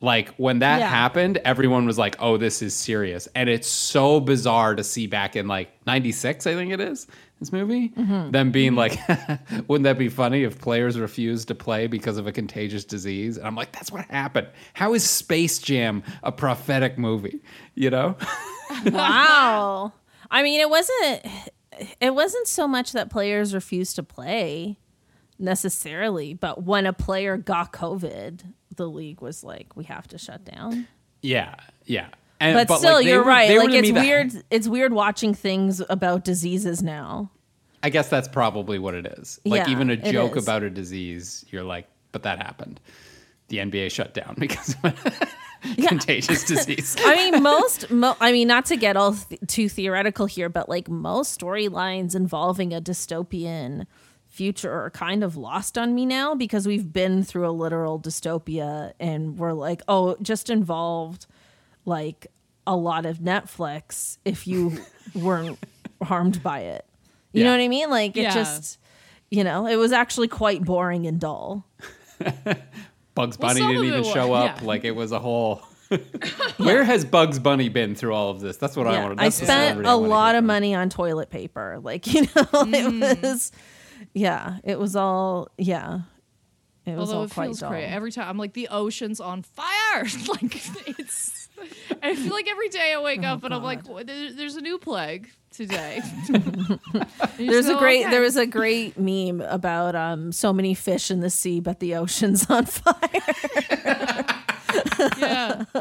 like when that Yeah. happened everyone was like oh this is serious. And it's so bizarre to see back in like 96 i think it is this movie mm-hmm. them being mm-hmm. like wouldn't that be funny if players refused to play because of a contagious disease? And i'm like that's what happened. How is space jam a prophetic movie? You know? Wow. I mean, it wasn't it wasn't so much that players refused to play necessarily, but when a player got COVID, the league was like, we have to shut down. yeah yeah and, But, like, still, they you're were- right. Like it's weird. It's weird watching things about diseases now. I guess that's probably what it is. Like Yeah, even a joke about a disease, you're like, but that happened. The NBA shut down because of a contagious disease. I mean, most. Mo- I mean, not to get all th- too theoretical here, but like most storylines involving a dystopian future are kind of lost on me now because we've been through a literal dystopia, and we're like, oh, just involved like a lot of Netflix if you weren't harmed by it. You know what I mean? Like it Yeah. just, you know, it was actually quite boring and dull. Bugs Bunny some didn't even show was, up. yeah. Like it was a whole. Where has Bugs Bunny been through all of this? That's what I Yeah, want to. Know. I spent a lot of money on toilet paper. Like, you know, Mm. it was, yeah, it was all, yeah, it was Although all it quite feels dull. great every time. I'm like the ocean's on fire. like it's I feel like every day I wake up and I'm like, "What- there- there's a new plague today. There's a great "Okay." there was a great meme about um so many fish in the sea but the ocean's on fire. yeah.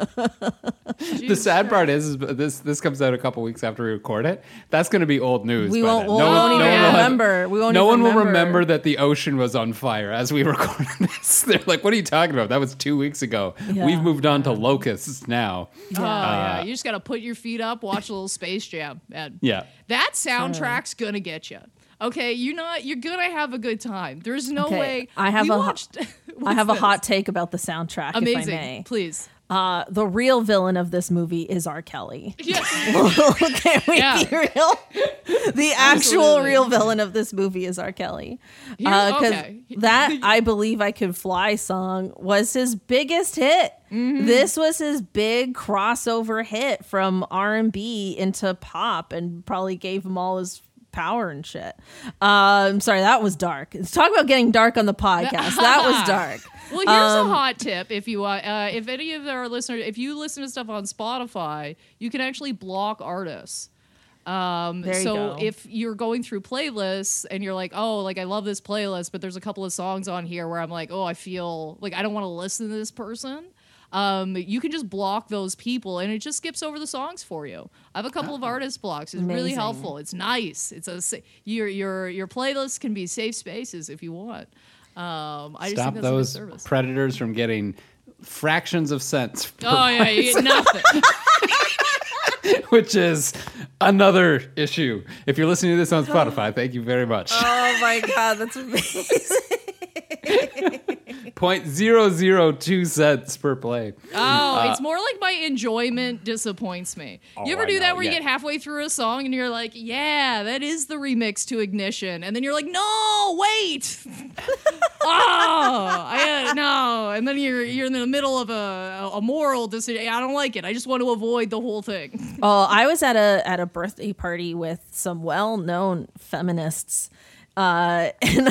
the sad part is, is this this comes out a couple weeks after we record it. That's going to be old news. We won't, then. we No one- won't no even one remember. we won't no even one will remember that the ocean was on fire as we recorded this. They're like, "What are you talking about? That was two weeks ago. Yeah. We've moved on to locusts now." Oh yeah, uh, you just gotta put your feet up, watch a little Space Jam, man. Yeah. that soundtrack's gonna get you. Okay, you're not. You're gonna have a good time. There's no Okay, way. I have we a watched, I have a hot take about the soundtrack if I Amazing, may. please. Uh, the real villain of this movie is R. Kelly. Yeah. Can we Yeah. be real? The actual Absolutely. real villain of this movie is R. Kelly. Because okay. that I Believe I Can Fly song was his biggest hit. Mm-hmm. This was his big crossover hit from R&B into pop and probably gave him all his power and shit. Um, I'm sorry, that was dark. Talk about getting dark on the podcast. That was dark. Well, here's a hot tip. If you, uh, uh, if any of our listeners, if you listen to stuff on Spotify, you can actually block artists. Um, so go. if you're going through playlists and you're like, oh, like I love this playlist, but there's a couple of songs on here where I'm like, oh, I feel like I don't want to listen to this person. Um, you can just block those people and it just skips over the songs for you. I have a couple of artist blocks. It's really helpful. It's nice. It's a your your your playlist can be safe spaces if you want. Um, I just Stop think that's a good those predators from getting fractions of cents, Oh yeah, you get nothing. which is another issue. If you're listening to this on Spotify, thank you very much. Oh my god, that's amazing. Point zero zero two cents per play. Oh, it's more like my enjoyment disappoints me. Oh, you ever do that where you get halfway through a song and you're like, "Yeah, that is the remix to Ignition," and then you're like, "No, wait." oh, I, uh, no, and then you're you're in the middle of a a moral decision. I don't like it. I just want to avoid the whole thing. Oh, I was at a at a birthday party with some well-known feminists uh, in,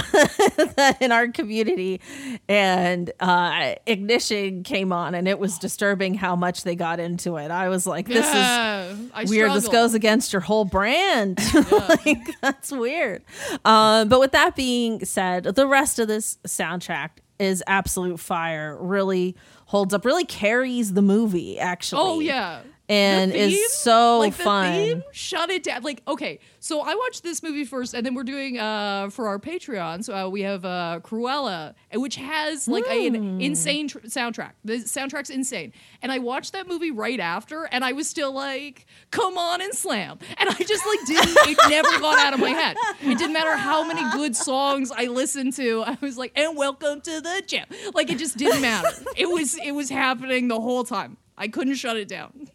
in our community, and uh, Ignition came on, and it was disturbing how much they got into it. I was like, "This is I weird. This goes against your whole brand. like that's weird. Um, but with that being said, the rest of this soundtrack is absolute fire. Really holds up. Really carries the movie. Actually. Oh yeah. And The is so like fun. Theme, shut it down. Like, okay, so I watched this movie first, and then we're doing uh for our Patreon. So uh, we have uh Cruella, which has like Hmm. an insane tr- soundtrack. The soundtrack's insane, and I watched that movie right after, and I was still like, "Come on and slam!" And I just like didn't. it never got out of my head. It didn't matter how many good songs I listened to. I was like, "And welcome to the jam." Like it just didn't matter. It was it was happening the whole time. I couldn't shut it down.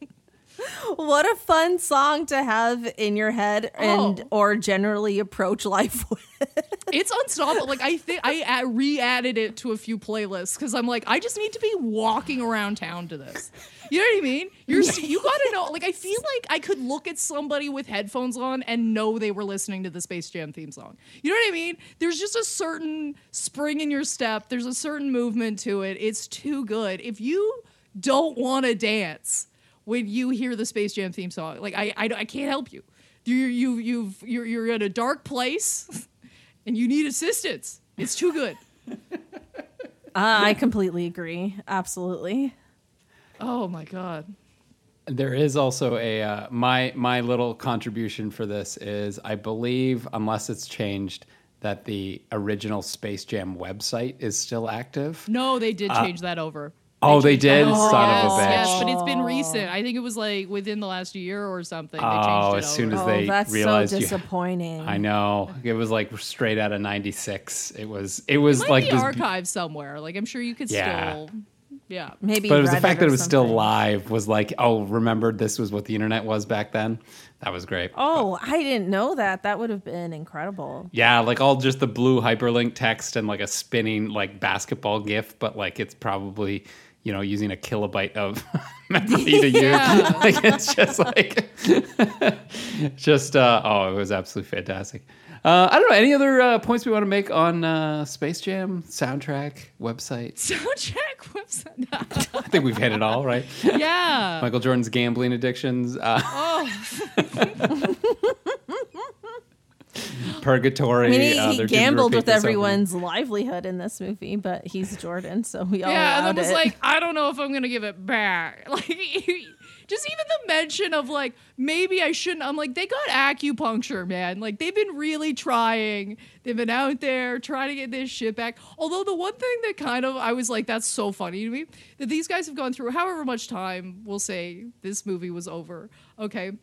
What a fun song to have in your head and Oh. or generally approach life with. It's unstoppable. Like I think I re-added it to a few playlists because I'm like, I just need to be walking around town to this. You know what I mean? You're you gotta know. Like I feel like I could look at somebody with headphones on and know they were listening to the Space Jam theme song. You know what I mean? There's just a certain spring in your step. There's a certain movement to it. It's too good. If you don't want to dance when you hear the Space Jam theme song, like I I, I can't help you. You you you've you're you're in a dark place. and you need assistance. It's too good. Uh, I completely agree. Absolutely. Oh my god. There is also a uh, my my little contribution for this is I believe unless it's changed that the original Space Jam website is still active. No, they did change that over. Oh, they did, that over. son yes, of a bitch. Yes, but it's been recent. I think it was like within the last year or something. They oh, changed Oh, it as soon over. as Oh, they that's so realized you. disappointing. I know it was like straight out of '96. It was it was might like be this, archived somewhere. Like I'm sure you could Yeah. still. Yeah. Maybe, but it was the Reddit fact that it was still live was like, oh, remember this was what the internet was back then. That was great. Oh, I didn't know that. That would have been incredible. Yeah, like all just the blue hyperlink text and like a spinning like basketball gif, but like it's probably you know, using a kilobyte of memory to use. like it's just like, just uh, oh, it was absolutely fantastic. Uh, I don't know any other uh, points we want to make on uh, Space Jam soundtrack website. Soundtrack website. I think we've hit it all, right? yeah. Michael Jordan's gambling addictions, uh, Oh, purgatory. I mean, he, uh, he gambled with this over- everyone's livelihood in this movie, but he's Jordan, so we all yeah. And allowed was it. like, I don't know if I'm gonna give it back. Like, just even the mention of like maybe I shouldn't. I'm like, they got acupuncture, man. Like they've been really trying. They've been out there trying to get this shit back. Although the one thing that kind of I was like, that's so funny to me that these guys have gone through however much time we'll say this movie was over. Okay.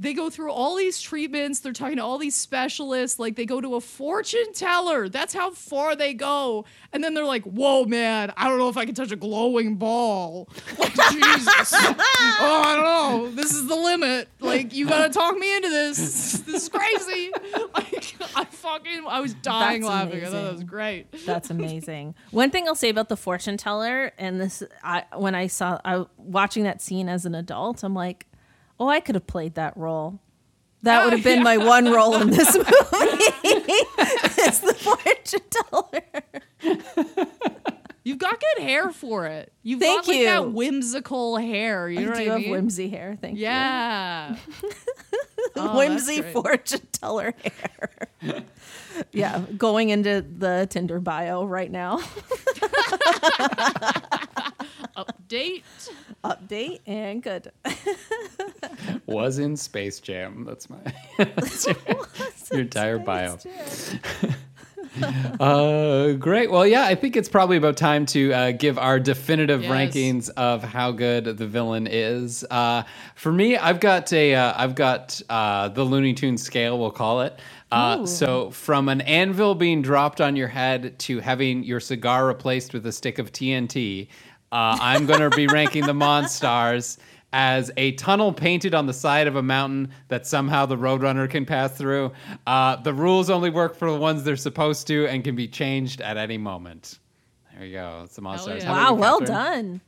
They go through all these treatments. They're talking to all these specialists. Like they go to a fortune teller. That's how far they go. And then they're like, "Whoa, man! I don't know if I can touch a glowing ball." Like Jesus. oh, I don't know. This is the limit. Like you gotta talk me into this. This is crazy. Like I fucking I was dying That's laughing. I thought that was great. That's amazing. One thing I'll say about the fortune teller, and this, I when I saw I watching that scene as an adult, I'm like, oh, I could have played that role. That Oh, would have been my one role in this movie. it's the fortune teller. You've got good hair for it. You've Thank got like you. that whimsical hair. You know I do I have mean? whimsy hair. Thank Yeah. you. Oh, whimsy fortune teller hair. yeah, going into the Tinder bio right now. Update. Update and good. was in Space Jam. That's my that's your, your entire bio. Uh, great. Well, yeah, I think it's probably about time to uh, give our definitive Yes. rankings of how good the villain is. Uh, for me, I've got a, uh, I've got uh, the Looney Tunes scale. We'll call it. Uh, so from an anvil being dropped on your head to having your cigar replaced with a stick of TNT, uh, I'm going to be ranking the Monstars as a tunnel painted on the side of a mountain that somehow the Roadrunner can pass through. Uh, the rules only work for the ones they're supposed to and can be changed at any moment. There you go. It's the Monstars. yeah. Wow, you, well done.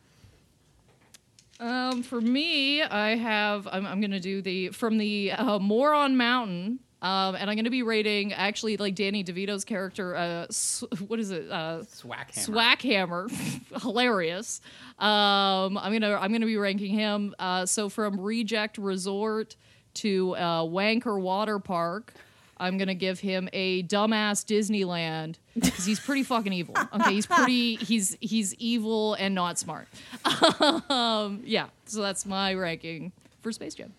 Um, for me, I have. I'm, I'm gonna do the from the uh, Moron Mountain. Um, and I'm gonna be rating actually like Danny DeVito's character. Uh, S- what is it? Uh, Swackhammer. Swackhammer, hilarious. Um, I'm gonna I'm gonna be ranking him. Uh, so from Reject Resort to uh, Wanker Water Park, I'm gonna give him a dumbass Disneyland because he's pretty fucking evil. Okay, he's pretty he's he's evil and not smart. um, yeah, so that's my ranking for Space Jam.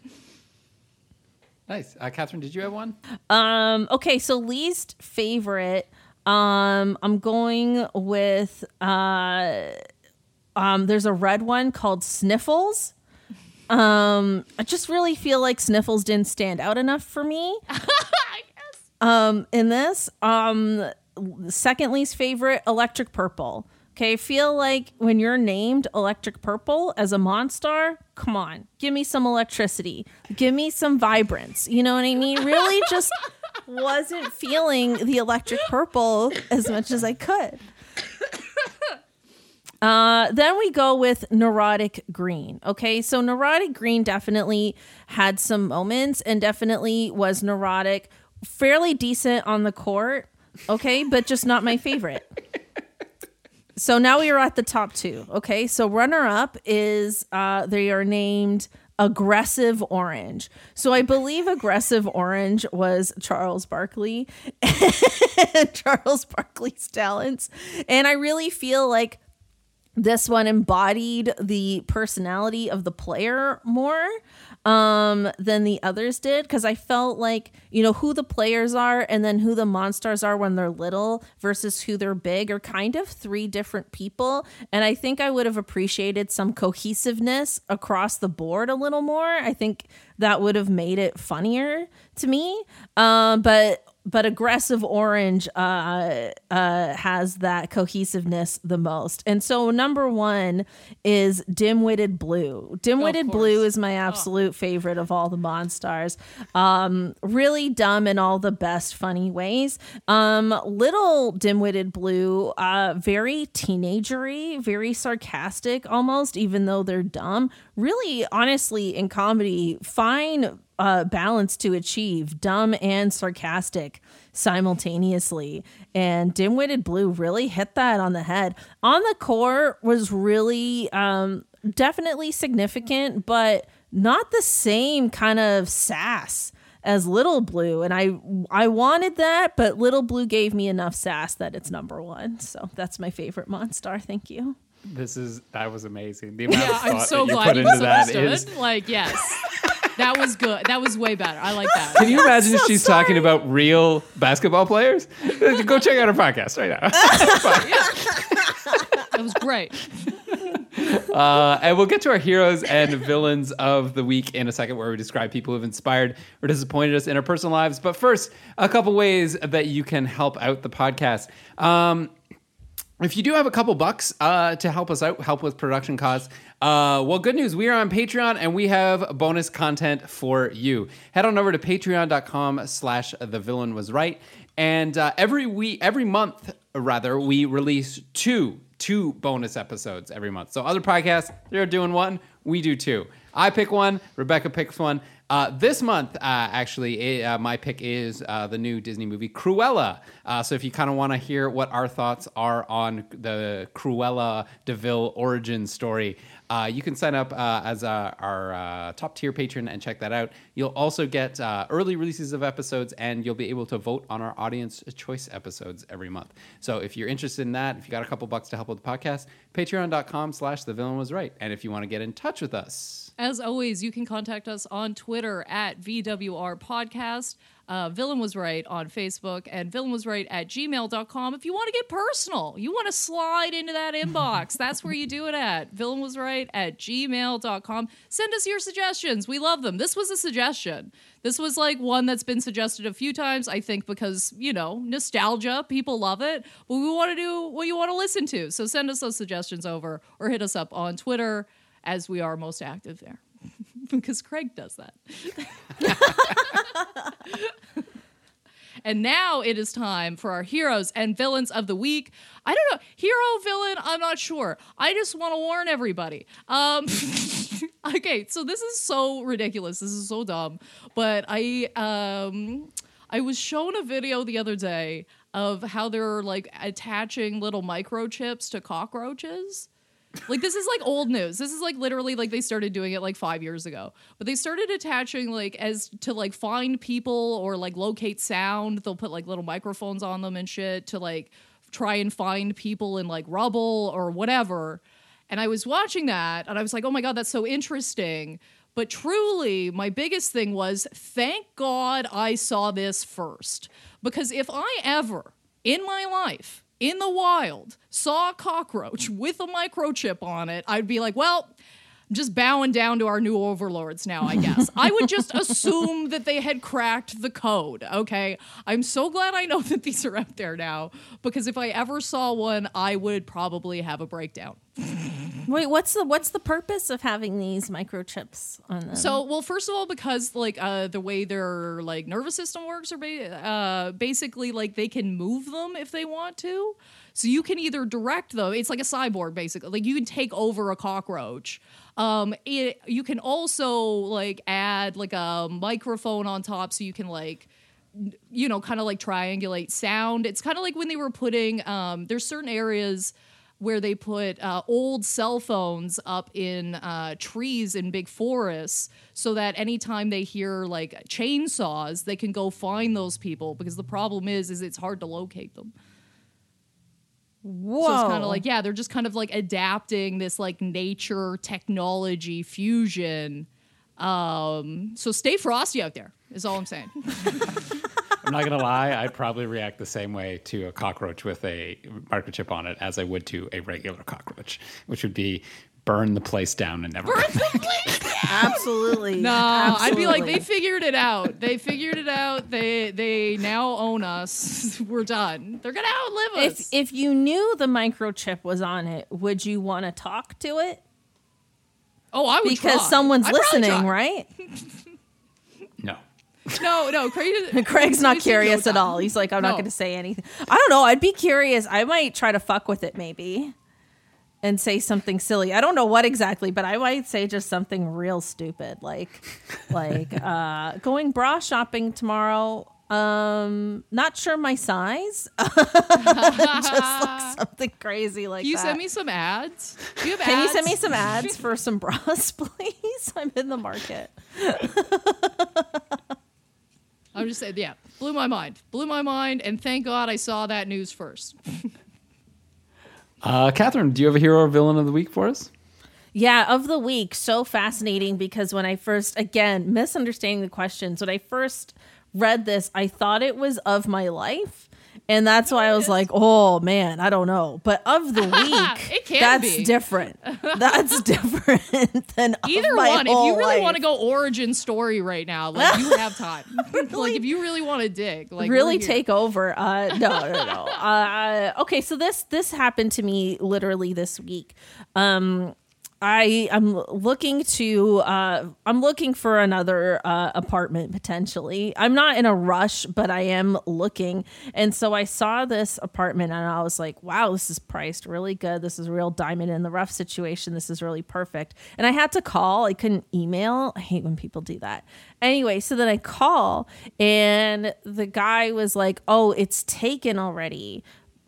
Nice. Uh, Cathryn, did you have one? Um, okay, so least favorite. Um, I'm going with uh um there's a red one called Sniffles. Um, I just really feel like Sniffles didn't stand out enough for me. Um, in this, um, second least favorite, Electric Purple. Okay, feel like when you're named Electric Purple as a Monstar, come on, give me some electricity, give me some vibrance. You know what I mean? Really, just wasn't feeling the Electric Purple as much as I could. Uh, then we go with neurotic green. Okay, so neurotic green definitely had some moments and definitely was neurotic, fairly decent on the court. Okay, but just not my favorite. So now we are at the top two. Okay, so runner up is uh, they are named aggressive orange. So I believe aggressive orange was Charles Barkley Charles Barkley's talents, and I really feel like this one embodied the personality of the player more um than the others did because i felt like you know who the players are and then who the monsters are when they're little versus who they're big are kind of three different people. And i think i would have appreciated some cohesiveness across the board a little more. I think that would have made it funnier to me. Um but but aggressive orange uh, uh, has that cohesiveness the most. And so number one is dim-witted blue. Dim-witted blue is my absolute oh. favorite of all the Monstars. Um, really dumb in all the best funny ways. Um, little dim-witted blue, uh, very teenagery, very sarcastic almost, even though they're dumb. Really, honestly, in comedy, fine uh, balance to achieve dumb and sarcastic simultaneously. And Dim Witted Blue really hit that on the head. On the core was really um, definitely significant, but not the same kind of sass as Little Blue, and I I wanted that, but Little Blue gave me enough sass that it's number one. So that's my favorite Monstar. Thank you. This is that was amazing. The amount yeah, of thought I'm so that you glad put you into that is like yes. that was good. That was way better. I like that. Can you imagine if she's sorry. talking about real basketball players? Go check out her podcast right now. that was great. Uh, and we'll get to our heroes and villains of the week in a second, where we describe people who've inspired or disappointed us in our personal lives. But first, a couple ways that you can help out the podcast. Um, if you do have a couple bucks uh, to help us out, help with production costs, uh, well, good news. We are on Patreon and we have bonus content for you. Head on over to patreon.com slash the villain was right. And uh, every week, every month, rather, we release two, two bonus episodes every month. So other podcasts, they're doing one. We do two. I pick one. Rebecca picks one. Uh, this month, uh, actually, it, uh, my pick is uh, the new Disney movie Cruella. Uh, so if you kind of want to hear what our thoughts are on the Cruella de Vil origin story, you can sign up as our top tier patron and check that out. You'll also get early releases of episodes, and you'll be able to vote on our audience choice episodes every month. So if you're interested in that, if you got a couple bucks to help with the podcast, patreon.com slash the villain was right. And if you want to get in touch with us, as always, you can contact us on Twitter at VWR Podcast. Uh, Villain was right on Facebook and Villain was right at gmail.com. If you want to get personal, you want to slide into that inbox, that's where you do it at. Villain was right at gmail.com. Send us your suggestions. We love them. This was a suggestion. This was like one that's been suggested a few times, I think, because, you know, nostalgia. People love it. But we want to do what you want to listen to. So send us those suggestions over or hit us up on Twitter as we are most active there. because Craig does that. and now it is time for our heroes and villains of the week. I don't know, hero, villain, I'm not sure. I just want to warn everybody. Um, okay, so this is so ridiculous. This is so dumb. But I um I was shown a video the other day of how they're like attaching little microchips to cockroaches like this is like old news. This is like literally like they started doing it like 5 years ago. But they started attaching like as to like find people or like locate sound. They'll put like little microphones on them and shit to like try and find people in like rubble or whatever. And I was watching that and I was like, "Oh my god, that's so interesting." But truly, my biggest thing was thank God I saw this first. Because if I ever in my life in the wild saw a cockroach with a microchip on it, I'd be like, well, just bowing down to our new overlords now, I guess. I would just assume that they had cracked the code, okay? I'm so glad I know that these are out there now because if I ever saw one, I would probably have a breakdown. Wait, what's the what's the purpose of having these microchips on them? So, well, first of all, because like uh, the way their like nervous system works, or ba- uh, basically like they can move them if they want to. So you can either direct them. It's like a cyborg, basically. Like you can take over a cockroach. Um, it, you can also like add like a microphone on top, so you can like you know kind of like triangulate sound. It's kind of like when they were putting um, there's certain areas where they put uh, old cell phones up in uh, trees in big forests so that anytime they hear like chainsaws they can go find those people because the problem is is it's hard to locate them Whoa. So it's kind of like, yeah, they're just kind of like adapting this like nature technology fusion. Um, so stay frosty out there, is all I'm saying. I'm not gonna lie, I'd probably react the same way to a cockroach with a microchip on it as I would to a regular cockroach, which would be burn the place down and never. Burn the place Absolutely. No, I'd be like, they figured it out. They figured it out. They they now own us. We're done. They're gonna outlive us. if if you knew the microchip was on it, would you want to talk to it? oh, I would Because try. someone's I'd listening, right? No. No, no, Craig. Craig's not Craig said no curious at all. He's like, I'm No. not going to say anything. I don't know. I'd be curious. I might try to fuck with it maybe and say something silly. I don't know what exactly, but I might say just something real stupid like like uh going bra shopping tomorrow. Um not sure my size. just like something crazy like Can you that. send me some ads? Do you have Can you send me some ads for some bras, please? I'm in the market. I'm just saying, yeah, blew my mind, blew my mind, and thank God I saw that news first. Uh, Cathryn, do you have a hero or villain of the week for us? Yeah, of the week. So fascinating because when I first, again, misunderstanding the questions, when I first read this, I thought it was of my life. And that's why I was like, oh man, I don't know. But of the week, that's be. different. That's different than of Either my one, if you really life. want to go origin story right now, like you have time. like if you really want to dig, like really take over. Uh, no, no, no. Uh, okay, so this this happened to me literally this week. Um, I I'm looking to uh, I'm looking for another uh, apartment potentially. I'm not in a rush, but I am looking. And so I saw this apartment and I was like, wow, this is priced really good. This is a real diamond in the rough situation. This is really perfect. And I had to call. I couldn't email. I hate when people do that. Anyway, so then I call and the guy was like, "Oh, it's taken already."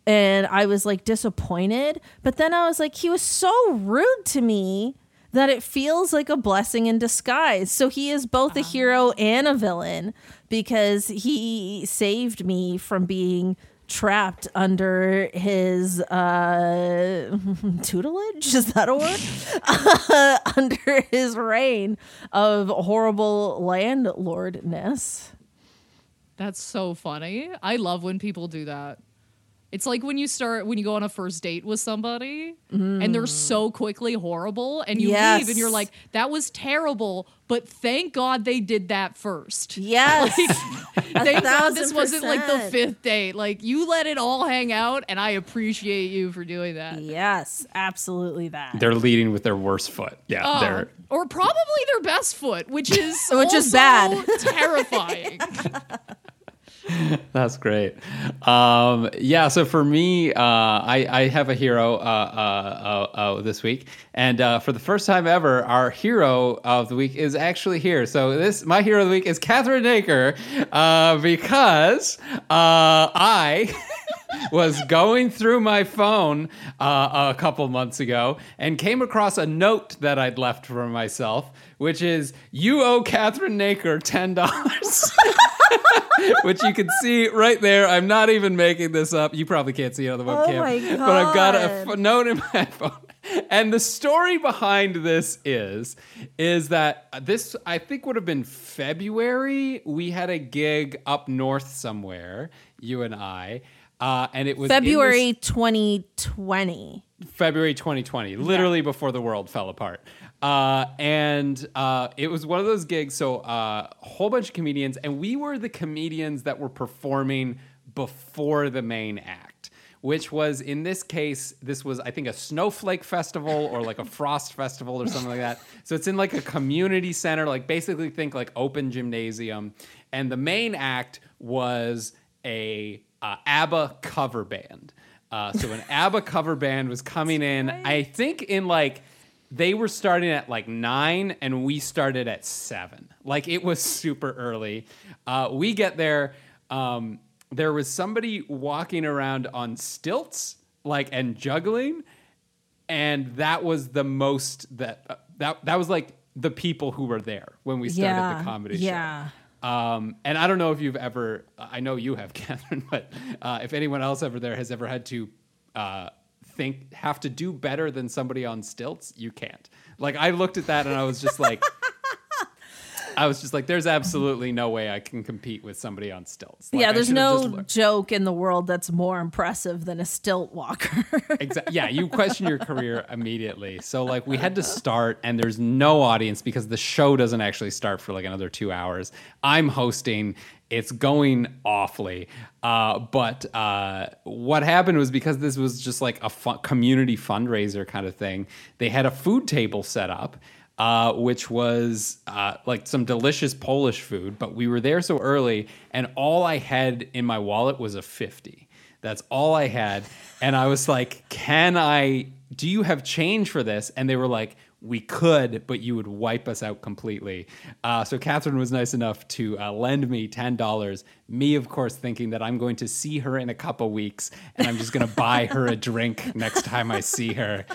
And I was like disappointed. But then I was like, he was so rude to me that it feels like a blessing in disguise. So he is both a hero and a villain because he saved me from being trapped under his uh tutelage is that a word under his reign of horrible landlordness That's so funny. I love when people do that. It's like when you start when you go on a first date with somebody and they're mm. so quickly horrible and you Yes. leave and you're like, that was terrible, but thank God they did that first. yes Thank God this thousand wasn't like the fifth date. Like you let it all hang out and I appreciate you for doing that. yes absolutely that They're leading with their worst foot. Yeah, Oh, they're or probably their best foot, which is Which is bad. terrifying. That's great. Um, yeah, so for me, uh, I, I have a hero uh, uh, uh, uh, this week, and uh, for the first time ever, our hero of the week is actually here. So this, my hero of the week is Cathryn Naiker, because I. was going through my phone a couple months ago and came across a note that I'd left for myself, which is "You owe Cathryn Naiker ten dollars." which you can see right there. I'm not even making this up. You probably can't see it on the webcam, my but I've got a God. note in my phone. And the story behind this is is that this I think would have been February. We had a gig up north somewhere, you and I. Uh, and it was in this- February 2020. February 2020, literally before the world fell apart. Uh, and uh, it was one of those gigs. So uh, a whole bunch of comedians, and we were the comedians that were performing before the main act. Which was in this case, this was I think a snowflake festival or like a frost festival or something like that. So it's in like a community center, like basically think like open gymnasium. And the main act was a uh, ABBA cover band. Uh, so an ABBA cover band was coming in. I think in like they were starting at like nine, and we started at seven. Like it was super early. Uh, we get there. Um, there was somebody walking around on stilts, like and juggling, and that was the most that uh, that that was like the people who were there when we started Yeah, the comedy show. yeah. Um, and I don't know if you've ever, I know you have, Cathryn, but uh, if anyone else ever there has ever had to uh, think, have to do better than somebody on stilts, you can't. Like, I looked at that and I was just like, I was just like, there's absolutely no way I can compete with somebody on stilts. Like, yeah, there's no joke in the world that's more impressive than a stilt walker. Exactly. Yeah, you question your career immediately. So like we had to start, and there's no audience because the show doesn't actually start for like another two hours. I'm hosting. It's going awfully. Uh, but uh, what happened was because this was just like a community fundraiser kind of thing. They had a food table set up. Uh, which was uh, like some delicious Polish food, but we were there so early, and all I had in my wallet was a 50. That's all I had. And I was like, Can I, do you have change for this? And they were like, We could, but you would wipe us out completely. Uh, so Cathryn was nice enough to uh, lend me $10. Me, of course, thinking that I'm going to see her in a couple weeks and I'm just going to buy her a drink next time I see her.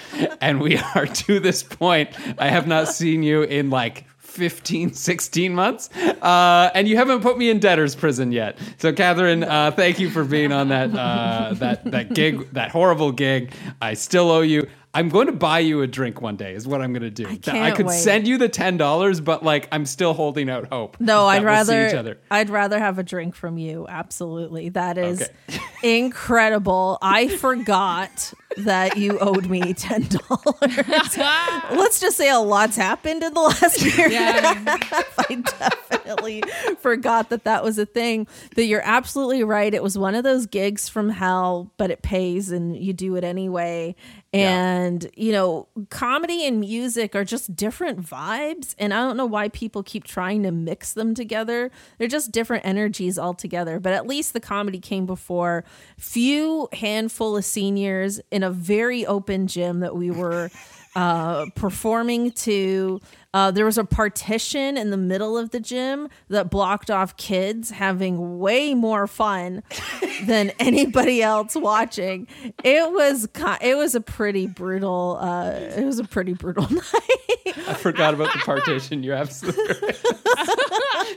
And we are to this point. I have not seen you in like 15, 16 months. Uh, and you haven't put me in debtor's prison yet. So, Cathryn, uh, thank you for being on that, uh, that, that gig, that horrible gig. I still owe you. I'm going to buy you a drink one day, is what I'm going to do. I, can't could wait. send you the $10, but like, I'm still holding out hope. No, that I'd we'll see rather each other. I'd rather have a drink from you. Absolutely. That is Okay. incredible. I forgot that you owed me ten dollars. Let's just say a lot's happened in the last year. Yeah. I definitely forgot that that was a thing. But you're absolutely right. It was one of those gigs from hell, but it pays and you do it anyway. And, you know, comedy and music are just different vibes. And I don't know why people keep trying to mix them together. They're just different energies altogether. But at least the comedy came before. Few handful of seniors in a very open gym that we were uh, performing to. Uh, there was a partition in the middle of the gym that blocked off kids having way more fun than anybody else watching. It was it was a pretty brutal. Uh, it was a pretty brutal night. I forgot about the partition. You're absolutely right.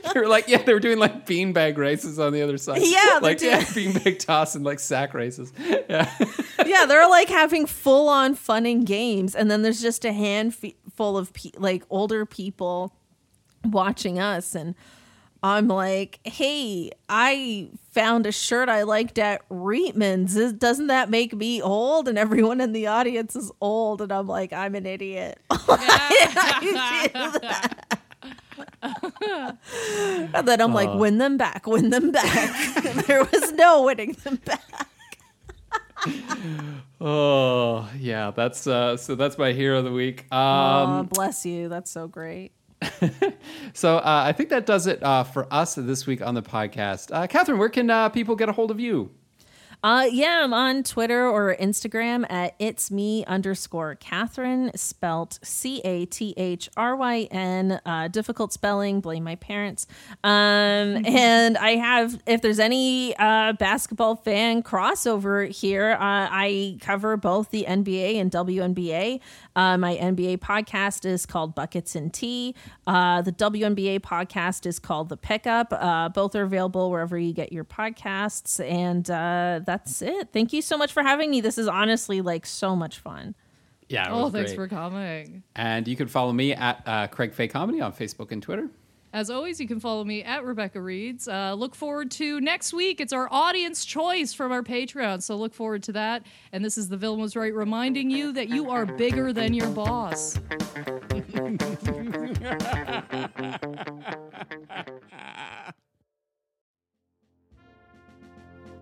you were like, yeah, they were doing like beanbag races on the other side. Yeah, like do. yeah, beanbag toss and like sack races. Yeah. yeah, they're like having full on fun and games, and then there's just a handful of pe- like older people watching us, and I'm like, hey, I found a shirt I liked at Reitman's. Doesn't that make me old? And everyone in the audience is old, and I'm like, I'm an idiot. I do that. and then I'm like, win them back, win them back. there was no winning them back. Oh yeah, that's uh so that's my hero of the week. Um oh, bless you. That's so great. so uh, I think that does it uh, for us this week on the podcast. Uh, Cathryn, where can uh, people get a hold of you? Uh, yeah, I'm on Twitter or Instagram at it's me underscore Cathryn, spelt C A T H R Y N. Uh, difficult spelling, blame my parents. Um, and I have, if there's any uh, basketball fan crossover here, uh, I cover both the NBA and WNBA. Uh, my NBA podcast is called Buckets and Tea. Uh, the WNBA podcast is called The Pickup. Uh, both are available wherever you get your podcasts. And uh, that's it. Thank you so much for having me. This is honestly like so much fun. Yeah. Oh, thanks great. for coming. And you can follow me at uh, Craig Fay Comedy on Facebook and Twitter. As always, you can follow me at Rebecca Reeds. Uh, look forward to next week. It's our audience choice from our Patreon, so look forward to that. And this is the villain was right, reminding you that you are bigger than your boss.